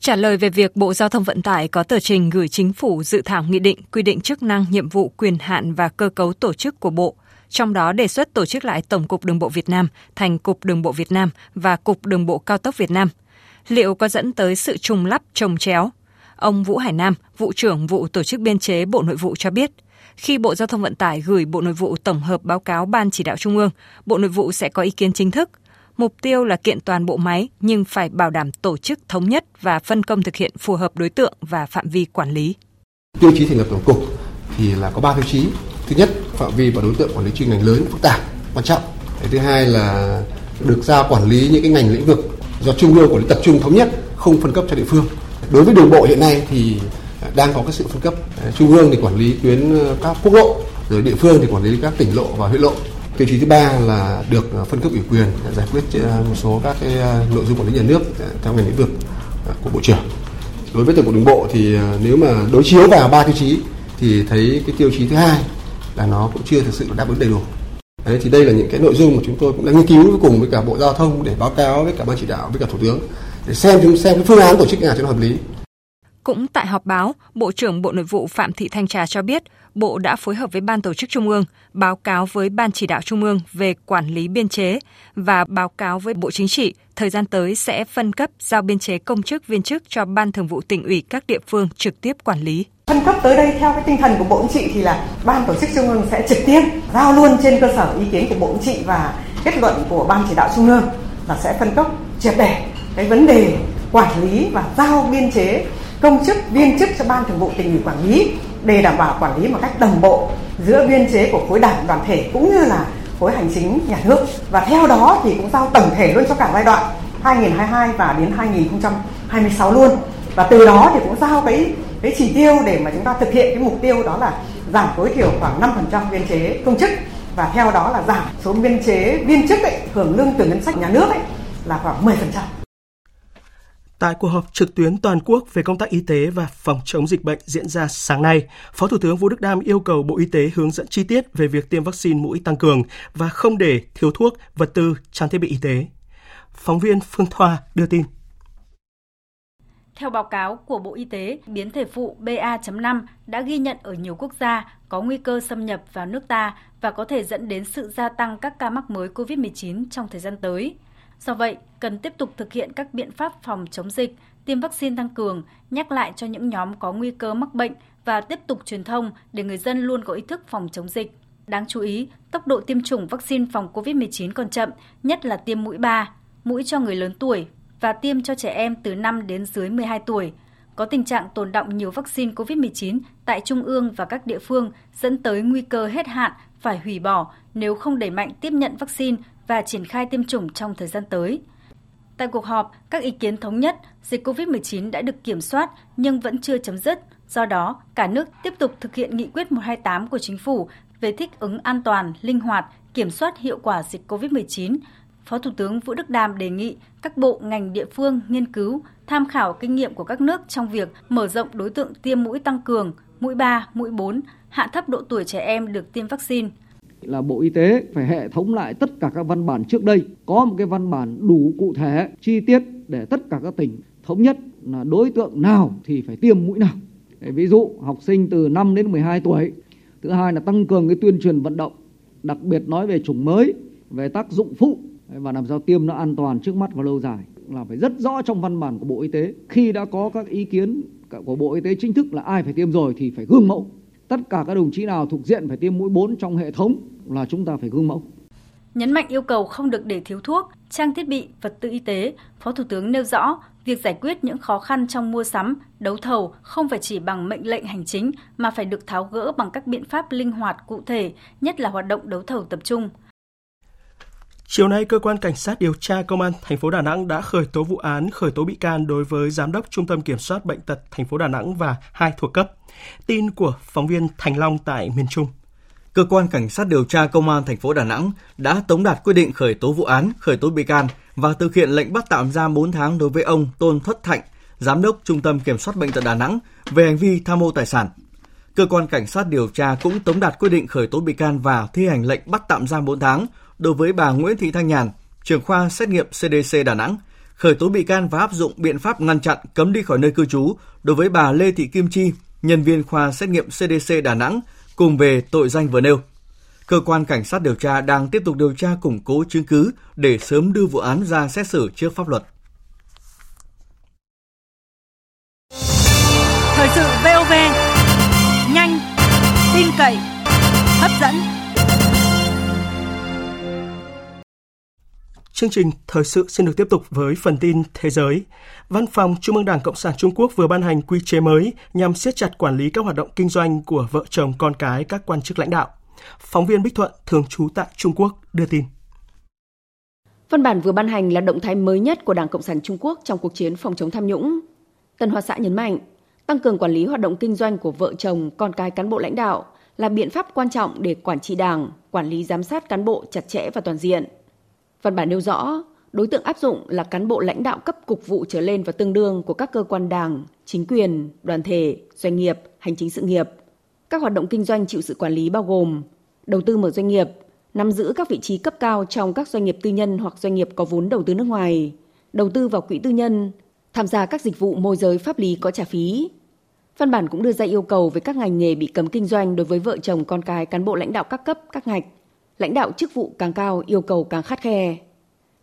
Trả lời về việc Bộ Giao thông Vận tải có tờ trình gửi chính phủ dự thảo nghị định quy định chức năng, nhiệm vụ, quyền hạn và cơ cấu tổ chức của Bộ, trong đó đề xuất tổ chức lại Tổng cục Đường bộ Việt Nam thành Cục Đường bộ Việt Nam và Cục Đường bộ Cao tốc Việt Nam – liệu có dẫn tới sự trùng lắp trồng chéo? Ông Vũ Hải Nam, vụ trưởng vụ tổ chức biên chế Bộ Nội vụ cho biết, khi Bộ Giao thông Vận tải gửi Bộ Nội vụ tổng hợp báo cáo Ban chỉ đạo Trung ương, Bộ Nội vụ sẽ có ý kiến chính thức. Mục tiêu là kiện toàn bộ máy nhưng phải bảo đảm tổ chức thống nhất và phân công thực hiện phù hợp đối tượng và phạm vi quản lý. Tiêu chí thành lập tổng cục thì là có 3 tiêu chí. Thứ nhất, phạm vi và đối tượng quản lý chuyên ngành lớn phức tạp, quan trọng. Thứ hai là được giao quản lý những cái ngành lĩnh vực do trung ương quản lý tập trung thống nhất, không phân cấp cho địa phương. Đối với đường bộ hiện nay thì đang có cái sự phân cấp. Trung ương thì quản lý tuyến ờ, các quốc lộ, rồi địa phương thì quản lý các tỉnh lộ và huyện lộ tiêu chí thứ ba là được ờ, phân cấp ủy quyền giải quyết ờ, một số các cái nội dung quản lý nhà nước theo ngành lĩnh vực của bộ trưởng đối với tổng cục đường bộ thì nếu mà đối chiếu vào ba tiêu chí thì thấy cái tiêu chí thứ hai là nó cũng chưa thực sự đáp ứng đầy đủ thế thì đây là những cái nội dung mà chúng tôi cũng đang nghiên cứu cùng với cả bộ giao thông để báo cáo với cả ban chỉ đạo với cả thủ tướng để xem chúng xem cái phương án tổ chức nhà cho nó hợp lý cũng tại họp báo, Bộ trưởng Bộ Nội vụ Phạm Thị Thanh Trà cho biết, Bộ đã phối hợp với Ban Tổ chức Trung ương, báo cáo với Ban Chỉ đạo Trung ương về quản lý biên chế và báo cáo với Bộ Chính trị thời gian tới sẽ phân cấp giao biên chế công chức viên chức cho Ban Thường vụ tỉnh ủy các địa phương trực tiếp quản lý. Phân cấp tới đây theo cái tinh thần của Bộ Chính trị thì là Ban Tổ chức Trung ương sẽ trực tiếp giao luôn trên cơ sở ý kiến của Bộ Chính trị và kết luận của Ban Chỉ đạo Trung ương là sẽ phân cấp triệt để cái vấn đề quản lý và giao biên chế công chức, viên chức cho ban thường vụ tỉnh ủy quản lý để đảm bảo quản lý một cách đồng bộ giữa biên chế của khối đảng, đoàn thể cũng như là khối hành chính nhà nước. Và theo đó thì cũng giao tổng thể luôn cho cả giai đoạn 2022 và đến 2026 luôn. Và từ đó thì cũng giao cái cái chỉ tiêu để mà chúng ta thực hiện cái mục tiêu đó là giảm tối thiểu khoảng 5% biên chế công chức và theo đó là giảm số biên chế viên chức ấy, hưởng lương từ ngân sách nhà nước ấy, là khoảng 10%. Tại cuộc họp trực tuyến toàn quốc về công tác y tế và phòng chống dịch bệnh diễn ra sáng nay, Phó Thủ tướng Vũ Đức Đam yêu cầu Bộ Y tế hướng dẫn chi tiết về việc tiêm vaccine mũi tăng cường và không để thiếu thuốc, vật tư, trang thiết bị y tế. Phóng viên Phương Thoa đưa tin. Theo báo cáo của Bộ Y tế, biến thể phụ BA.5 đã ghi nhận ở nhiều quốc gia có nguy cơ xâm nhập vào nước ta và có thể dẫn đến sự gia tăng các ca mắc mới COVID-19 trong thời gian tới. Do vậy, cần tiếp tục thực hiện các biện pháp phòng chống dịch, tiêm vaccine tăng cường, nhắc lại cho những nhóm có nguy cơ mắc bệnh và tiếp tục truyền thông để người dân luôn có ý thức phòng chống dịch. Đáng chú ý, tốc độ tiêm chủng vaccine phòng COVID-19 còn chậm, nhất là tiêm mũi 3, mũi cho người lớn tuổi và tiêm cho trẻ em từ 5 đến dưới 12 tuổi. Có tình trạng tồn động nhiều vaccine COVID-19 tại trung ương và các địa phương dẫn tới nguy cơ hết hạn phải hủy bỏ nếu không đẩy mạnh tiếp nhận vaccine và triển khai tiêm chủng trong thời gian tới. Tại cuộc họp, các ý kiến thống nhất dịch COVID-19 đã được kiểm soát nhưng vẫn chưa chấm dứt. Do đó, cả nước tiếp tục thực hiện nghị quyết 128 của chính phủ về thích ứng an toàn, linh hoạt, kiểm soát hiệu quả dịch COVID-19. Phó Thủ tướng Vũ Đức Đam đề nghị các bộ ngành địa phương nghiên cứu, tham khảo kinh nghiệm của các nước trong việc mở rộng đối tượng tiêm mũi tăng cường, mũi 3, mũi 4, hạ thấp độ tuổi trẻ em được tiêm vaccine – là Bộ Y tế phải hệ thống lại tất cả các văn bản trước đây, có một cái văn bản đủ cụ thể, chi tiết để tất cả các tỉnh thống nhất là đối tượng nào thì phải tiêm mũi nào. Ví dụ học sinh từ 5 đến 12 tuổi. Thứ hai là tăng cường cái tuyên truyền vận động, đặc biệt nói về chủng mới, về tác dụng phụ và làm sao tiêm nó an toàn trước mắt và lâu dài là phải rất rõ trong văn bản của Bộ Y tế. Khi đã có các ý kiến của Bộ Y tế chính thức là ai phải tiêm rồi thì phải gương mẫu. Tất cả các đồng chí nào thuộc diện phải tiêm mũi 4 trong hệ thống là chúng ta phải gương mẫu. Nhấn mạnh yêu cầu không được để thiếu thuốc, trang thiết bị, vật tư y tế, Phó Thủ tướng nêu rõ việc giải quyết những khó khăn trong mua sắm, đấu thầu không phải chỉ bằng mệnh lệnh hành chính mà phải được tháo gỡ bằng các biện pháp linh hoạt cụ thể, nhất là hoạt động đấu thầu tập trung. Chiều nay, cơ quan cảnh sát điều tra công an thành phố Đà Nẵng đã khởi tố vụ án khởi tố bị can đối với giám đốc Trung tâm Kiểm soát bệnh tật thành phố Đà Nẵng và hai thuộc cấp. Tin của phóng viên Thành Long tại miền Trung cơ quan cảnh sát điều tra công an thành phố Đà Nẵng đã tống đạt quyết định khởi tố vụ án, khởi tố bị can và thực hiện lệnh bắt tạm giam 4 tháng đối với ông Tôn Thất Thạnh, giám đốc Trung tâm Kiểm soát bệnh tật Đà Nẵng về hành vi tham mô tài sản. Cơ quan cảnh sát điều tra cũng tống đạt quyết định khởi tố bị can và thi hành lệnh bắt tạm giam 4 tháng đối với bà Nguyễn Thị Thanh Nhàn, trưởng khoa xét nghiệm CDC Đà Nẵng, khởi tố bị can và áp dụng biện pháp ngăn chặn cấm đi khỏi nơi cư trú đối với bà Lê Thị Kim Chi, nhân viên khoa xét nghiệm CDC Đà Nẵng cùng về tội danh vừa nêu. Cơ quan cảnh sát điều tra đang tiếp tục điều tra củng cố chứng cứ để sớm đưa vụ án ra xét xử trước pháp luật. Thời sự VOV, nhanh, tin cậy, hấp dẫn. Chương trình thời sự xin được tiếp tục với phần tin thế giới. Văn phòng Trung ương Đảng Cộng sản Trung Quốc vừa ban hành quy chế mới nhằm siết chặt quản lý các hoạt động kinh doanh của vợ chồng con cái các quan chức lãnh đạo. Phóng viên Bích Thuận thường trú tại Trung Quốc đưa tin. Văn bản vừa ban hành là động thái mới nhất của Đảng Cộng sản Trung Quốc trong cuộc chiến phòng chống tham nhũng. Tân Hoa Xã nhấn mạnh, tăng cường quản lý hoạt động kinh doanh của vợ chồng, con cái cán bộ lãnh đạo là biện pháp quan trọng để quản trị Đảng, quản lý giám sát cán bộ chặt chẽ và toàn diện. Văn bản nêu rõ, đối tượng áp dụng là cán bộ lãnh đạo cấp cục vụ trở lên và tương đương của các cơ quan đảng, chính quyền, đoàn thể, doanh nghiệp, hành chính sự nghiệp. Các hoạt động kinh doanh chịu sự quản lý bao gồm đầu tư mở doanh nghiệp, nắm giữ các vị trí cấp cao trong các doanh nghiệp tư nhân hoặc doanh nghiệp có vốn đầu tư nước ngoài, đầu tư vào quỹ tư nhân, tham gia các dịch vụ môi giới pháp lý có trả phí. Văn bản cũng đưa ra yêu cầu về các ngành nghề bị cấm kinh doanh đối với vợ chồng con cái cán bộ lãnh đạo các cấp, các ngạch. Lãnh đạo chức vụ càng cao yêu cầu càng khắt khe.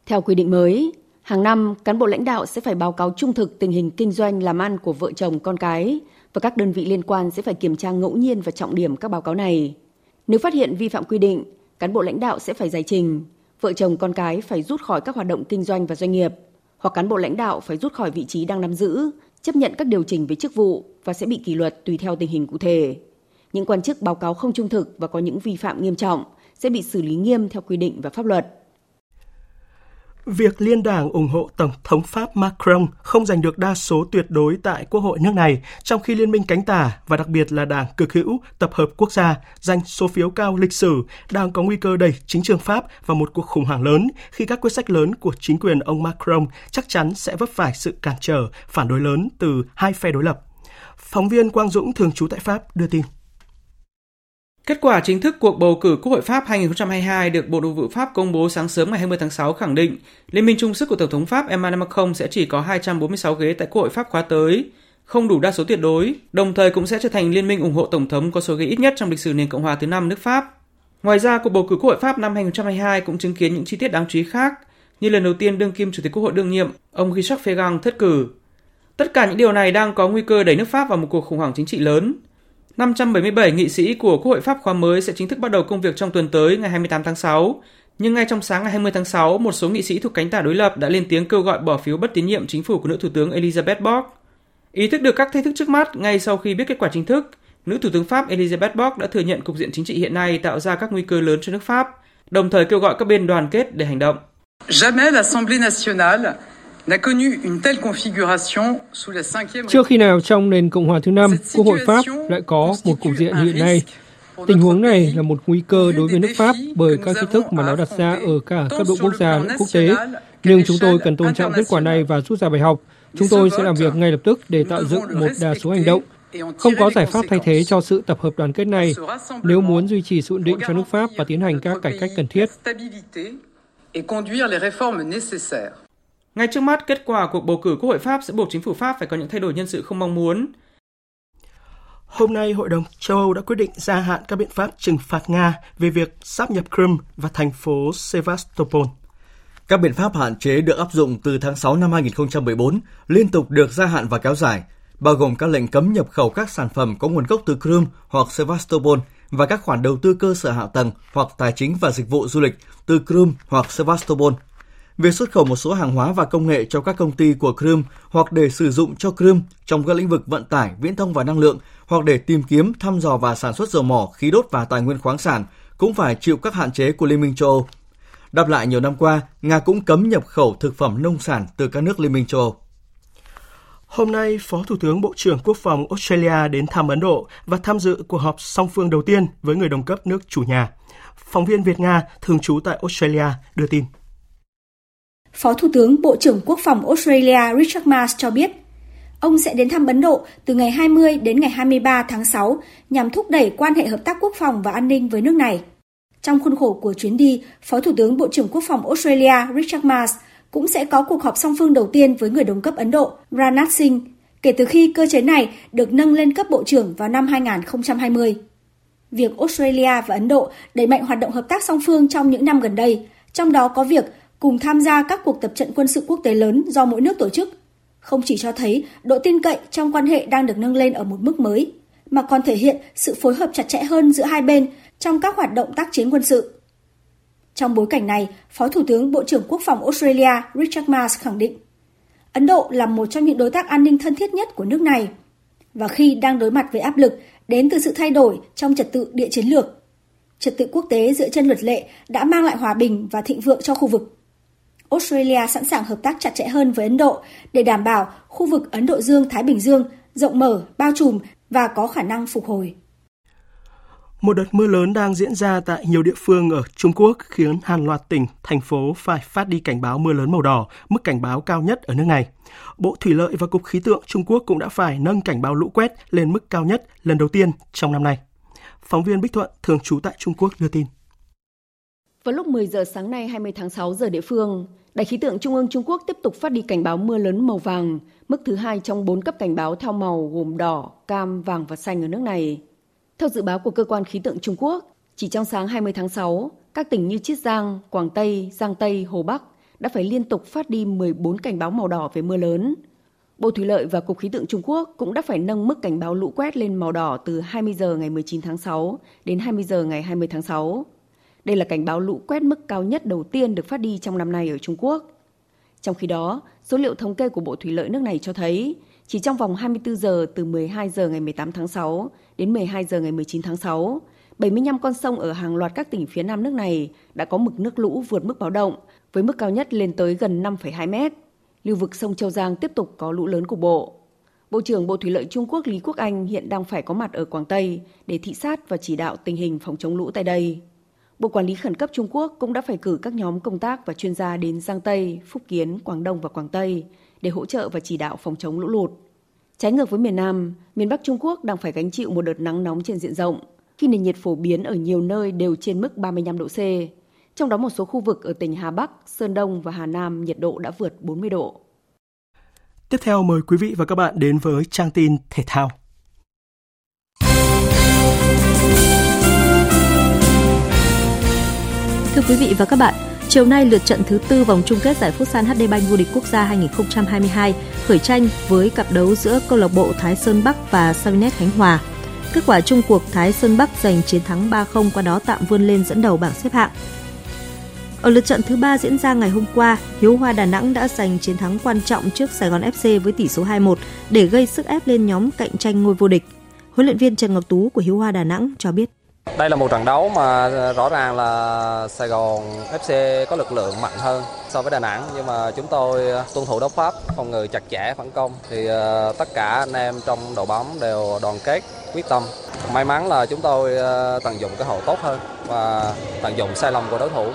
Theo quy định mới, hàng năm cán bộ lãnh đạo sẽ phải báo cáo trung thực tình hình kinh doanh làm ăn của vợ chồng con cái và các đơn vị liên quan sẽ phải kiểm tra ngẫu nhiên và trọng điểm các báo cáo này. Nếu phát hiện vi phạm quy định, cán bộ lãnh đạo sẽ phải giải trình, vợ chồng con cái phải rút khỏi các hoạt động kinh doanh và doanh nghiệp, hoặc cán bộ lãnh đạo phải rút khỏi vị trí đang nắm giữ, chấp nhận các điều chỉnh về chức vụ và sẽ bị kỷ luật tùy theo tình hình cụ thể. Những quan chức báo cáo không trung thực và có những vi phạm nghiêm trọng sẽ bị xử lý nghiêm theo quy định và pháp luật. Việc liên đảng ủng hộ Tổng thống Pháp Macron không giành được đa số tuyệt đối tại Quốc hội nước này, trong khi Liên minh cánh tả và đặc biệt là Đảng cực hữu Tập hợp Quốc gia giành số phiếu cao lịch sử đang có nguy cơ đẩy chính trường Pháp vào một cuộc khủng hoảng lớn khi các quyết sách lớn của chính quyền ông Macron chắc chắn sẽ vấp phải sự cản trở, phản đối lớn từ hai phe đối lập. Phóng viên Quang Dũng thường trú tại Pháp đưa tin. Kết quả chính thức cuộc bầu cử Quốc hội Pháp 2022 được Bộ Nội vụ Pháp công bố sáng sớm ngày 20 tháng 6 khẳng định Liên minh trung sức của Tổng thống Pháp Emmanuel Macron sẽ chỉ có 246 ghế tại Quốc hội Pháp khóa tới, không đủ đa số tuyệt đối, đồng thời cũng sẽ trở thành liên minh ủng hộ Tổng thống có số ghế ít nhất trong lịch sử nền Cộng hòa thứ năm nước Pháp. Ngoài ra, cuộc bầu cử Quốc hội Pháp năm 2022 cũng chứng kiến những chi tiết đáng chú ý khác, như lần đầu tiên đương kim Chủ tịch Quốc hội đương nhiệm, ông Richard Fegang thất cử. Tất cả những điều này đang có nguy cơ đẩy nước Pháp vào một cuộc khủng hoảng chính trị lớn, 577 nghị sĩ của Quốc hội Pháp khóa mới sẽ chính thức bắt đầu công việc trong tuần tới ngày 28 tháng 6. Nhưng ngay trong sáng ngày 20 tháng 6, một số nghị sĩ thuộc cánh tả đối lập đã lên tiếng kêu gọi bỏ phiếu bất tín nhiệm chính phủ của nữ thủ tướng Elizabeth Borg. Ý thức được các thách thức trước mắt ngay sau khi biết kết quả chính thức, nữ thủ tướng Pháp Elizabeth Borg đã thừa nhận cục diện chính trị hiện nay tạo ra các nguy cơ lớn cho nước Pháp, đồng thời kêu gọi các bên đoàn kết để hành động. Jamais l'Assemblée nationale chưa khi nào trong nền Cộng hòa thứ năm, Quốc hội Pháp lại có một cục diện hiện nay. Tình huống này là một nguy cơ đối với nước Pháp bởi các thách thức mà nó đặt ra ở cả cấp độ quốc gia lẫn quốc tế. Nhưng chúng tôi cần tôn trọng kết quả này và rút ra bài học. Chúng tôi sẽ làm việc ngay lập tức để tạo dựng một đa số hành động. Không có giải pháp thay thế cho sự tập hợp đoàn kết này nếu muốn duy trì sự ổn định cho nước Pháp và tiến hành các cải cách cần thiết. Ngay trước mắt, kết quả cuộc bầu cử Quốc hội Pháp sẽ buộc chính phủ Pháp phải có những thay đổi nhân sự không mong muốn. Hôm nay, Hội đồng châu Âu đã quyết định gia hạn các biện pháp trừng phạt Nga về việc sáp nhập Crimea và thành phố Sevastopol. Các biện pháp hạn chế được áp dụng từ tháng 6 năm 2014 liên tục được gia hạn và kéo dài, bao gồm các lệnh cấm nhập khẩu các sản phẩm có nguồn gốc từ Crimea hoặc Sevastopol và các khoản đầu tư cơ sở hạ tầng hoặc tài chính và dịch vụ du lịch từ Crimea hoặc Sevastopol – việc xuất khẩu một số hàng hóa và công nghệ cho các công ty của Crimea hoặc để sử dụng cho Crimea trong các lĩnh vực vận tải, viễn thông và năng lượng hoặc để tìm kiếm, thăm dò và sản xuất dầu mỏ, khí đốt và tài nguyên khoáng sản cũng phải chịu các hạn chế của Liên minh châu Âu. Đáp lại nhiều năm qua, Nga cũng cấm nhập khẩu thực phẩm nông sản từ các nước Liên minh châu Âu. Hôm nay, Phó Thủ tướng Bộ trưởng Quốc phòng Australia đến thăm Ấn Độ và tham dự cuộc họp song phương đầu tiên với người đồng cấp nước chủ nhà. Phóng viên Việt Nga thường trú tại Australia đưa tin. Phó Thủ tướng Bộ trưởng Quốc phòng Australia Richard Marsh cho biết, ông sẽ đến thăm Ấn Độ từ ngày 20 đến ngày 23 tháng 6 nhằm thúc đẩy quan hệ hợp tác quốc phòng và an ninh với nước này. Trong khuôn khổ của chuyến đi, Phó Thủ tướng Bộ trưởng Quốc phòng Australia Richard Marsh cũng sẽ có cuộc họp song phương đầu tiên với người đồng cấp Ấn Độ Rajnath Singh kể từ khi cơ chế này được nâng lên cấp bộ trưởng vào năm 2020. Việc Australia và Ấn Độ đẩy mạnh hoạt động hợp tác song phương trong những năm gần đây, trong đó có việc cùng tham gia các cuộc tập trận quân sự quốc tế lớn do mỗi nước tổ chức, không chỉ cho thấy độ tin cậy trong quan hệ đang được nâng lên ở một mức mới, mà còn thể hiện sự phối hợp chặt chẽ hơn giữa hai bên trong các hoạt động tác chiến quân sự. Trong bối cảnh này, Phó Thủ tướng Bộ trưởng Quốc phòng Australia Richard Marles khẳng định Ấn Độ là một trong những đối tác an ninh thân thiết nhất của nước này và khi đang đối mặt với áp lực đến từ sự thay đổi trong trật tự địa chiến lược. Trật tự quốc tế dựa trên luật lệ đã mang lại hòa bình và thịnh vượng cho khu vực. Australia sẵn sàng hợp tác chặt chẽ hơn với Ấn Độ để đảm bảo khu vực Ấn Độ Dương-Thái Bình Dương rộng mở, bao trùm và có khả năng phục hồi. Một đợt mưa lớn đang diễn ra tại nhiều địa phương ở Trung Quốc khiến hàng loạt tỉnh, thành phố phải phát đi cảnh báo mưa lớn màu đỏ, mức cảnh báo cao nhất ở nước này. Bộ Thủy lợi và Cục Khí tượng Trung Quốc cũng đã phải nâng cảnh báo lũ quét lên mức cao nhất lần đầu tiên trong năm nay. Phóng viên Bích Thuận, thường trú tại Trung Quốc đưa tin. Vào lúc 10 giờ sáng nay 20 tháng 6 giờ địa phương, Đài khí tượng Trung ương Trung Quốc tiếp tục phát đi cảnh báo mưa lớn màu vàng, mức thứ hai trong 4 cấp cảnh báo theo màu gồm đỏ, cam, vàng và xanh ở nước này. Theo dự báo của cơ quan khí tượng Trung Quốc, chỉ trong sáng 20 tháng 6, các tỉnh như Chiết Giang, Quảng Tây, Giang Tây, Hồ Bắc đã phải liên tục phát đi 14 cảnh báo màu đỏ về mưa lớn. Bộ Thủy lợi và Cục Khí tượng Trung Quốc cũng đã phải nâng mức cảnh báo lũ quét lên màu đỏ từ 20 giờ ngày 19 tháng 6 đến 20 giờ ngày 20 tháng 6. Đây là cảnh báo lũ quét mức cao nhất đầu tiên được phát đi trong năm nay ở Trung Quốc. Trong khi đó, số liệu thống kê của Bộ Thủy lợi nước này cho thấy, chỉ trong vòng 24 giờ từ 12 giờ ngày 18 tháng 6 đến 12 giờ ngày 19 tháng 6, 75 con sông ở hàng loạt các tỉnh phía nam nước này đã có mực nước lũ vượt mức báo động, với mức cao nhất lên tới gần 5,2 mét. Lưu vực sông Châu Giang tiếp tục có lũ lớn cục bộ. Bộ trưởng Bộ Thủy lợi Trung Quốc Lý Quốc Anh hiện đang phải có mặt ở Quảng Tây để thị sát và chỉ đạo tình hình phòng chống lũ tại đây. Bộ Quản lý Khẩn cấp Trung Quốc cũng đã phải cử các nhóm công tác và chuyên gia đến Giang Tây, Phúc Kiến, Quảng Đông và Quảng Tây để hỗ trợ và chỉ đạo phòng chống lũ lụt. Trái ngược với miền Nam, miền Bắc Trung Quốc đang phải gánh chịu một đợt nắng nóng trên diện rộng, khi nền nhiệt phổ biến ở nhiều nơi đều trên mức 35 độ C. Trong đó một số khu vực ở tỉnh Hà Bắc, Sơn Đông và Hà Nam nhiệt độ đã vượt 40 độ. Tiếp theo mời quý vị và các bạn đến với trang tin thể thao. Thưa quý vị và các bạn, chiều nay lượt trận thứ tư vòng chung kết giải Futsal HD Bank vô địch quốc gia 2022 khởi tranh với cặp đấu giữa câu lạc bộ Thái Sơn Bắc và Savinet Khánh Hòa. Kết quả chung cuộc Thái Sơn Bắc giành chiến thắng 3-0 qua đó tạm vươn lên dẫn đầu bảng xếp hạng. Ở lượt trận thứ ba diễn ra ngày hôm qua, Hiếu Hoa Đà Nẵng đã giành chiến thắng quan trọng trước Sài Gòn FC với tỷ số 2-1 để gây sức ép lên nhóm cạnh tranh ngôi vô địch. Huấn luyện viên Trần Ngọc Tú của Hiếu Hoa Đà Nẵng cho biết. Đây là một trận đấu mà ờ, rõ ràng là Sài Gòn FC có lực lượng mạnh hơn so với Đà Nẵng nhưng mà chúng tôi ờ, tuân thủ đấu pháp, phòng ngự chặt chẽ phản công thì ờ, tất cả anh em trong đội bóng đều đoàn kết, quyết tâm. May mắn là chúng tôi tận dụng cơ hội tốt hơn và tận dụng sai lầm của đối thủ.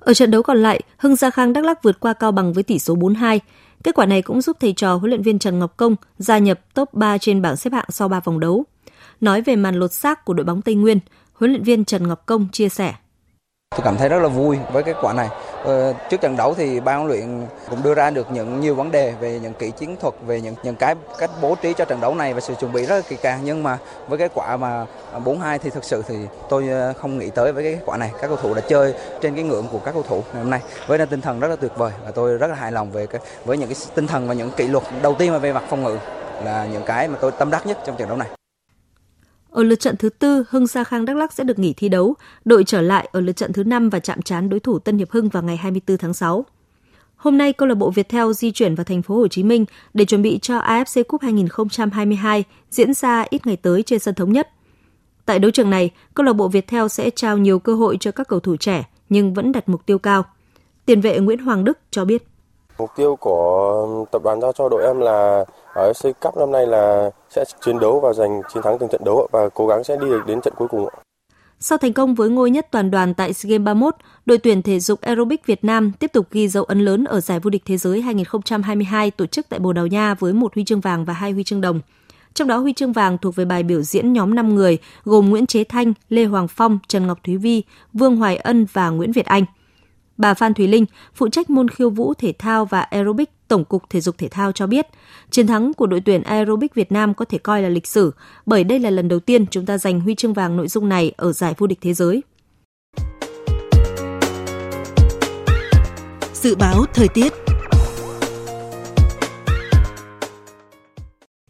Ở trận đấu còn lại, Hưng Gia Khang Đắk Lắk vượt qua Cao Bằng với tỷ số 4-2. Kết quả này cũng giúp thầy trò huấn luyện viên Trần Ngọc Công gia nhập top 3 trên bảng xếp hạng sau 3 vòng đấu. Nói về màn lột xác của đội bóng Tây Nguyên, huấn luyện viên Trần Ngọc Công chia sẻ. Tôi cảm thấy rất là vui với kết quả này. Ờ, trước trận đấu thì ban huấn luyện cũng đưa ra được những nhiều vấn đề về những kỹ chiến thuật, về những những cái cách bố trí cho trận đấu này và sự chuẩn bị rất là kỳ càng. Nhưng mà với kết quả mà 4-2 thì thực sự thì tôi ờ, không nghĩ tới với cái kết quả này. Các cầu thủ đã chơi trên cái ngưỡng của các cầu thủ ngày hôm nay với tinh thần rất là tuyệt vời và tôi rất là hài lòng về cái với những cái tinh thần và những kỷ luật đầu tiên mà về mặt phòng ngự là những cái mà tôi tâm đắc nhất trong trận đấu này. Ở lượt trận thứ tư, Hưng Sa Khang Đắk Lắk sẽ được nghỉ thi đấu, đội trở lại ở lượt trận thứ năm và chạm trán đối thủ Tân Hiệp Hưng vào ngày 24 tháng 6. Hôm nay, câu lạc bộ Viettel di chuyển vào thành phố Hồ Chí Minh để chuẩn bị cho AFC Cup 2022 diễn ra ít ngày tới trên sân thống nhất. Tại đấu trường này, câu lạc bộ Viettel sẽ trao nhiều cơ hội cho các cầu thủ trẻ nhưng vẫn đặt mục tiêu cao. Tiền vệ Nguyễn Hoàng Đức cho biết. Mục tiêu của tập đoàn giao cho đội em là ở AFC Cup năm nay là sẽ chiến đấu và giành chiến thắng từng trận đấu và cố gắng sẽ đi được đến trận cuối cùng. Sau thành công với ngôi nhất toàn đoàn tại SEA Games 31, đội tuyển thể dục aerobic Việt Nam tiếp tục ghi dấu ấn lớn ở giải vô địch thế giới 2022 tổ chức tại Bồ Đào Nha với một huy chương vàng và hai huy chương đồng. Trong đó huy chương vàng thuộc về bài biểu diễn nhóm 5 người gồm Nguyễn Chế Thanh, Lê Hoàng Phong, Trần Ngọc Thúy Vi, Vương Hoài Ân và Nguyễn Việt Anh – Bà Phan Thùy Linh, phụ trách môn khiêu vũ thể thao và aerobic Tổng cục Thể dục Thể thao cho biết, chiến thắng của đội tuyển aerobic Việt Nam có thể coi là lịch sử, bởi đây là lần đầu tiên chúng ta giành huy chương vàng nội dung này ở giải vô địch thế giới. Dự báo thời tiết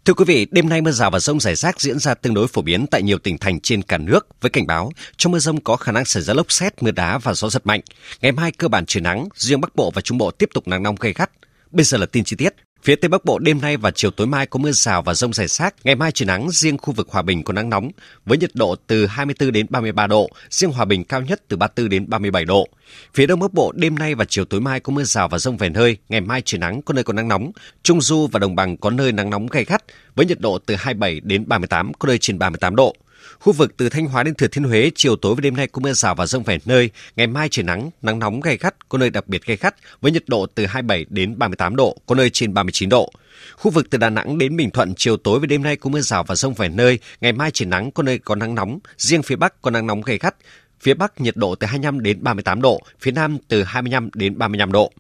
Thưa quý vị, đêm nay mưa rào và rông rải rác diễn ra tương đối phổ biến tại nhiều tỉnh thành trên cả nước với cảnh báo trong mưa rông có khả năng xảy ra lốc xét, mưa đá và gió giật mạnh. Ngày mai cơ bản trời nắng, riêng Bắc Bộ và Trung Bộ tiếp tục nắng nóng gay gắt. Bây giờ là tin chi tiết. Phía Tây Bắc Bộ đêm nay và chiều tối mai có mưa rào và rông rải rác, ngày mai trời nắng, riêng khu vực Hòa Bình có nắng nóng với nhiệt độ từ 24 đến 33 độ, riêng Hòa Bình cao nhất từ 34 đến 37 độ. Phía Đông Bắc Bộ đêm nay và chiều tối mai có mưa rào và rông vài nơi, ngày mai trời nắng có nơi có nắng nóng, Trung Du và Đồng Bằng có nơi nắng nóng gay gắt với nhiệt độ từ 27 đến 38, có nơi trên 38 độ. Khu vực từ Thanh Hóa đến Thừa Thiên Huế, chiều tối và đêm nay có mưa rào và rông vài nơi, ngày mai trời nắng, nắng nóng gay gắt, có nơi đặc biệt gay gắt với nhiệt độ từ 27 đến 38 độ, có nơi trên 39 độ. Khu vực từ Đà Nẵng đến Bình Thuận, chiều tối và đêm nay có mưa rào và rông vài nơi, ngày mai trời nắng, có nơi có nắng nóng, riêng phía Bắc có nắng nóng gay gắt. Phía Bắc nhiệt độ từ 25 đến 38 độ, phía Nam từ 25 đến 35 độ.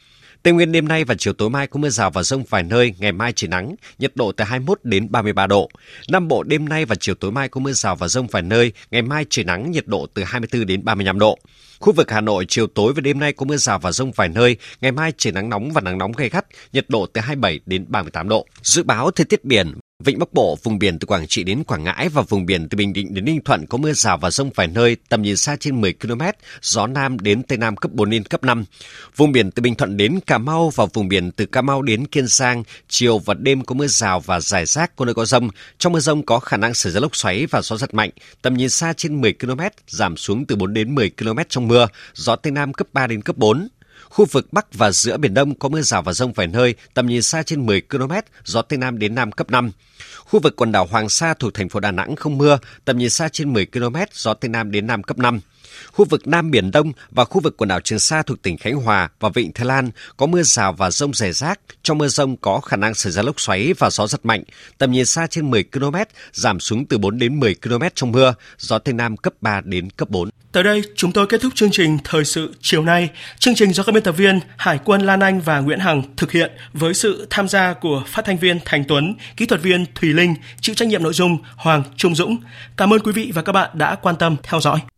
Tây Nguyên đêm nay và chiều tối mai có mưa rào và rông vài nơi, ngày mai trời nắng, nhiệt độ từ 21 đến 33 độ. Nam Bộ đêm nay và chiều tối mai có mưa rào và rông vài nơi, ngày mai trời nắng, nhiệt độ từ 24 đến 35 độ. Khu vực Hà Nội chiều tối và đêm nay có mưa rào và rông vài nơi, ngày mai trời nắng nóng và nắng nóng gay gắt, nhiệt độ từ 27 đến 38 độ. Dự báo thời tiết biển Vịnh Bắc Bộ, vùng biển từ Quảng Trị đến Quảng Ngãi và vùng biển từ Bình Định đến Ninh Thuận có mưa rào và rông vài nơi, tầm nhìn xa trên 10 km, gió Nam đến Tây Nam cấp 4 đến cấp 5. Vùng biển từ Bình Thuận đến Cà Mau và vùng biển từ Cà Mau đến Kiên Giang, chiều và đêm có mưa rào và rải rác có nơi có rông. Trong mưa rông có khả năng xảy ra lốc xoáy và gió giật mạnh, tầm nhìn xa trên 10 km, giảm xuống từ 4 đến 10 km trong mưa, gió Tây Nam cấp 3 đến cấp 4. Khu vực Bắc và giữa Biển Đông có mưa rào và rông vài nơi, tầm nhìn xa trên 10 km, gió Tây Nam đến Nam cấp 5. Khu vực quần đảo Hoàng Sa thuộc thành phố Đà Nẵng không mưa, tầm nhìn xa trên 10 km, gió Tây Nam đến Nam cấp 5. Khu vực Nam Biển Đông và khu vực quần đảo Trường Sa thuộc tỉnh Khánh Hòa và Vịnh Thái Lan có mưa rào và rông rải rác. Trong mưa rông có khả năng xảy ra lốc xoáy và gió giật mạnh. Tầm nhìn xa trên 10 km, giảm xuống từ 4 đến 10 km trong mưa. Gió Tây Nam cấp 3 đến cấp 4. Tới đây, chúng tôi kết thúc chương trình Thời sự chiều nay. Chương trình do các biên tập viên Hải quân Lan Anh và Nguyễn Hằng thực hiện với sự tham gia của phát thanh viên Thành Tuấn, kỹ thuật viên Thùy Linh, chịu trách nhiệm nội dung Hoàng Trung Dũng. Cảm ơn quý vị và các bạn đã quan tâm theo dõi.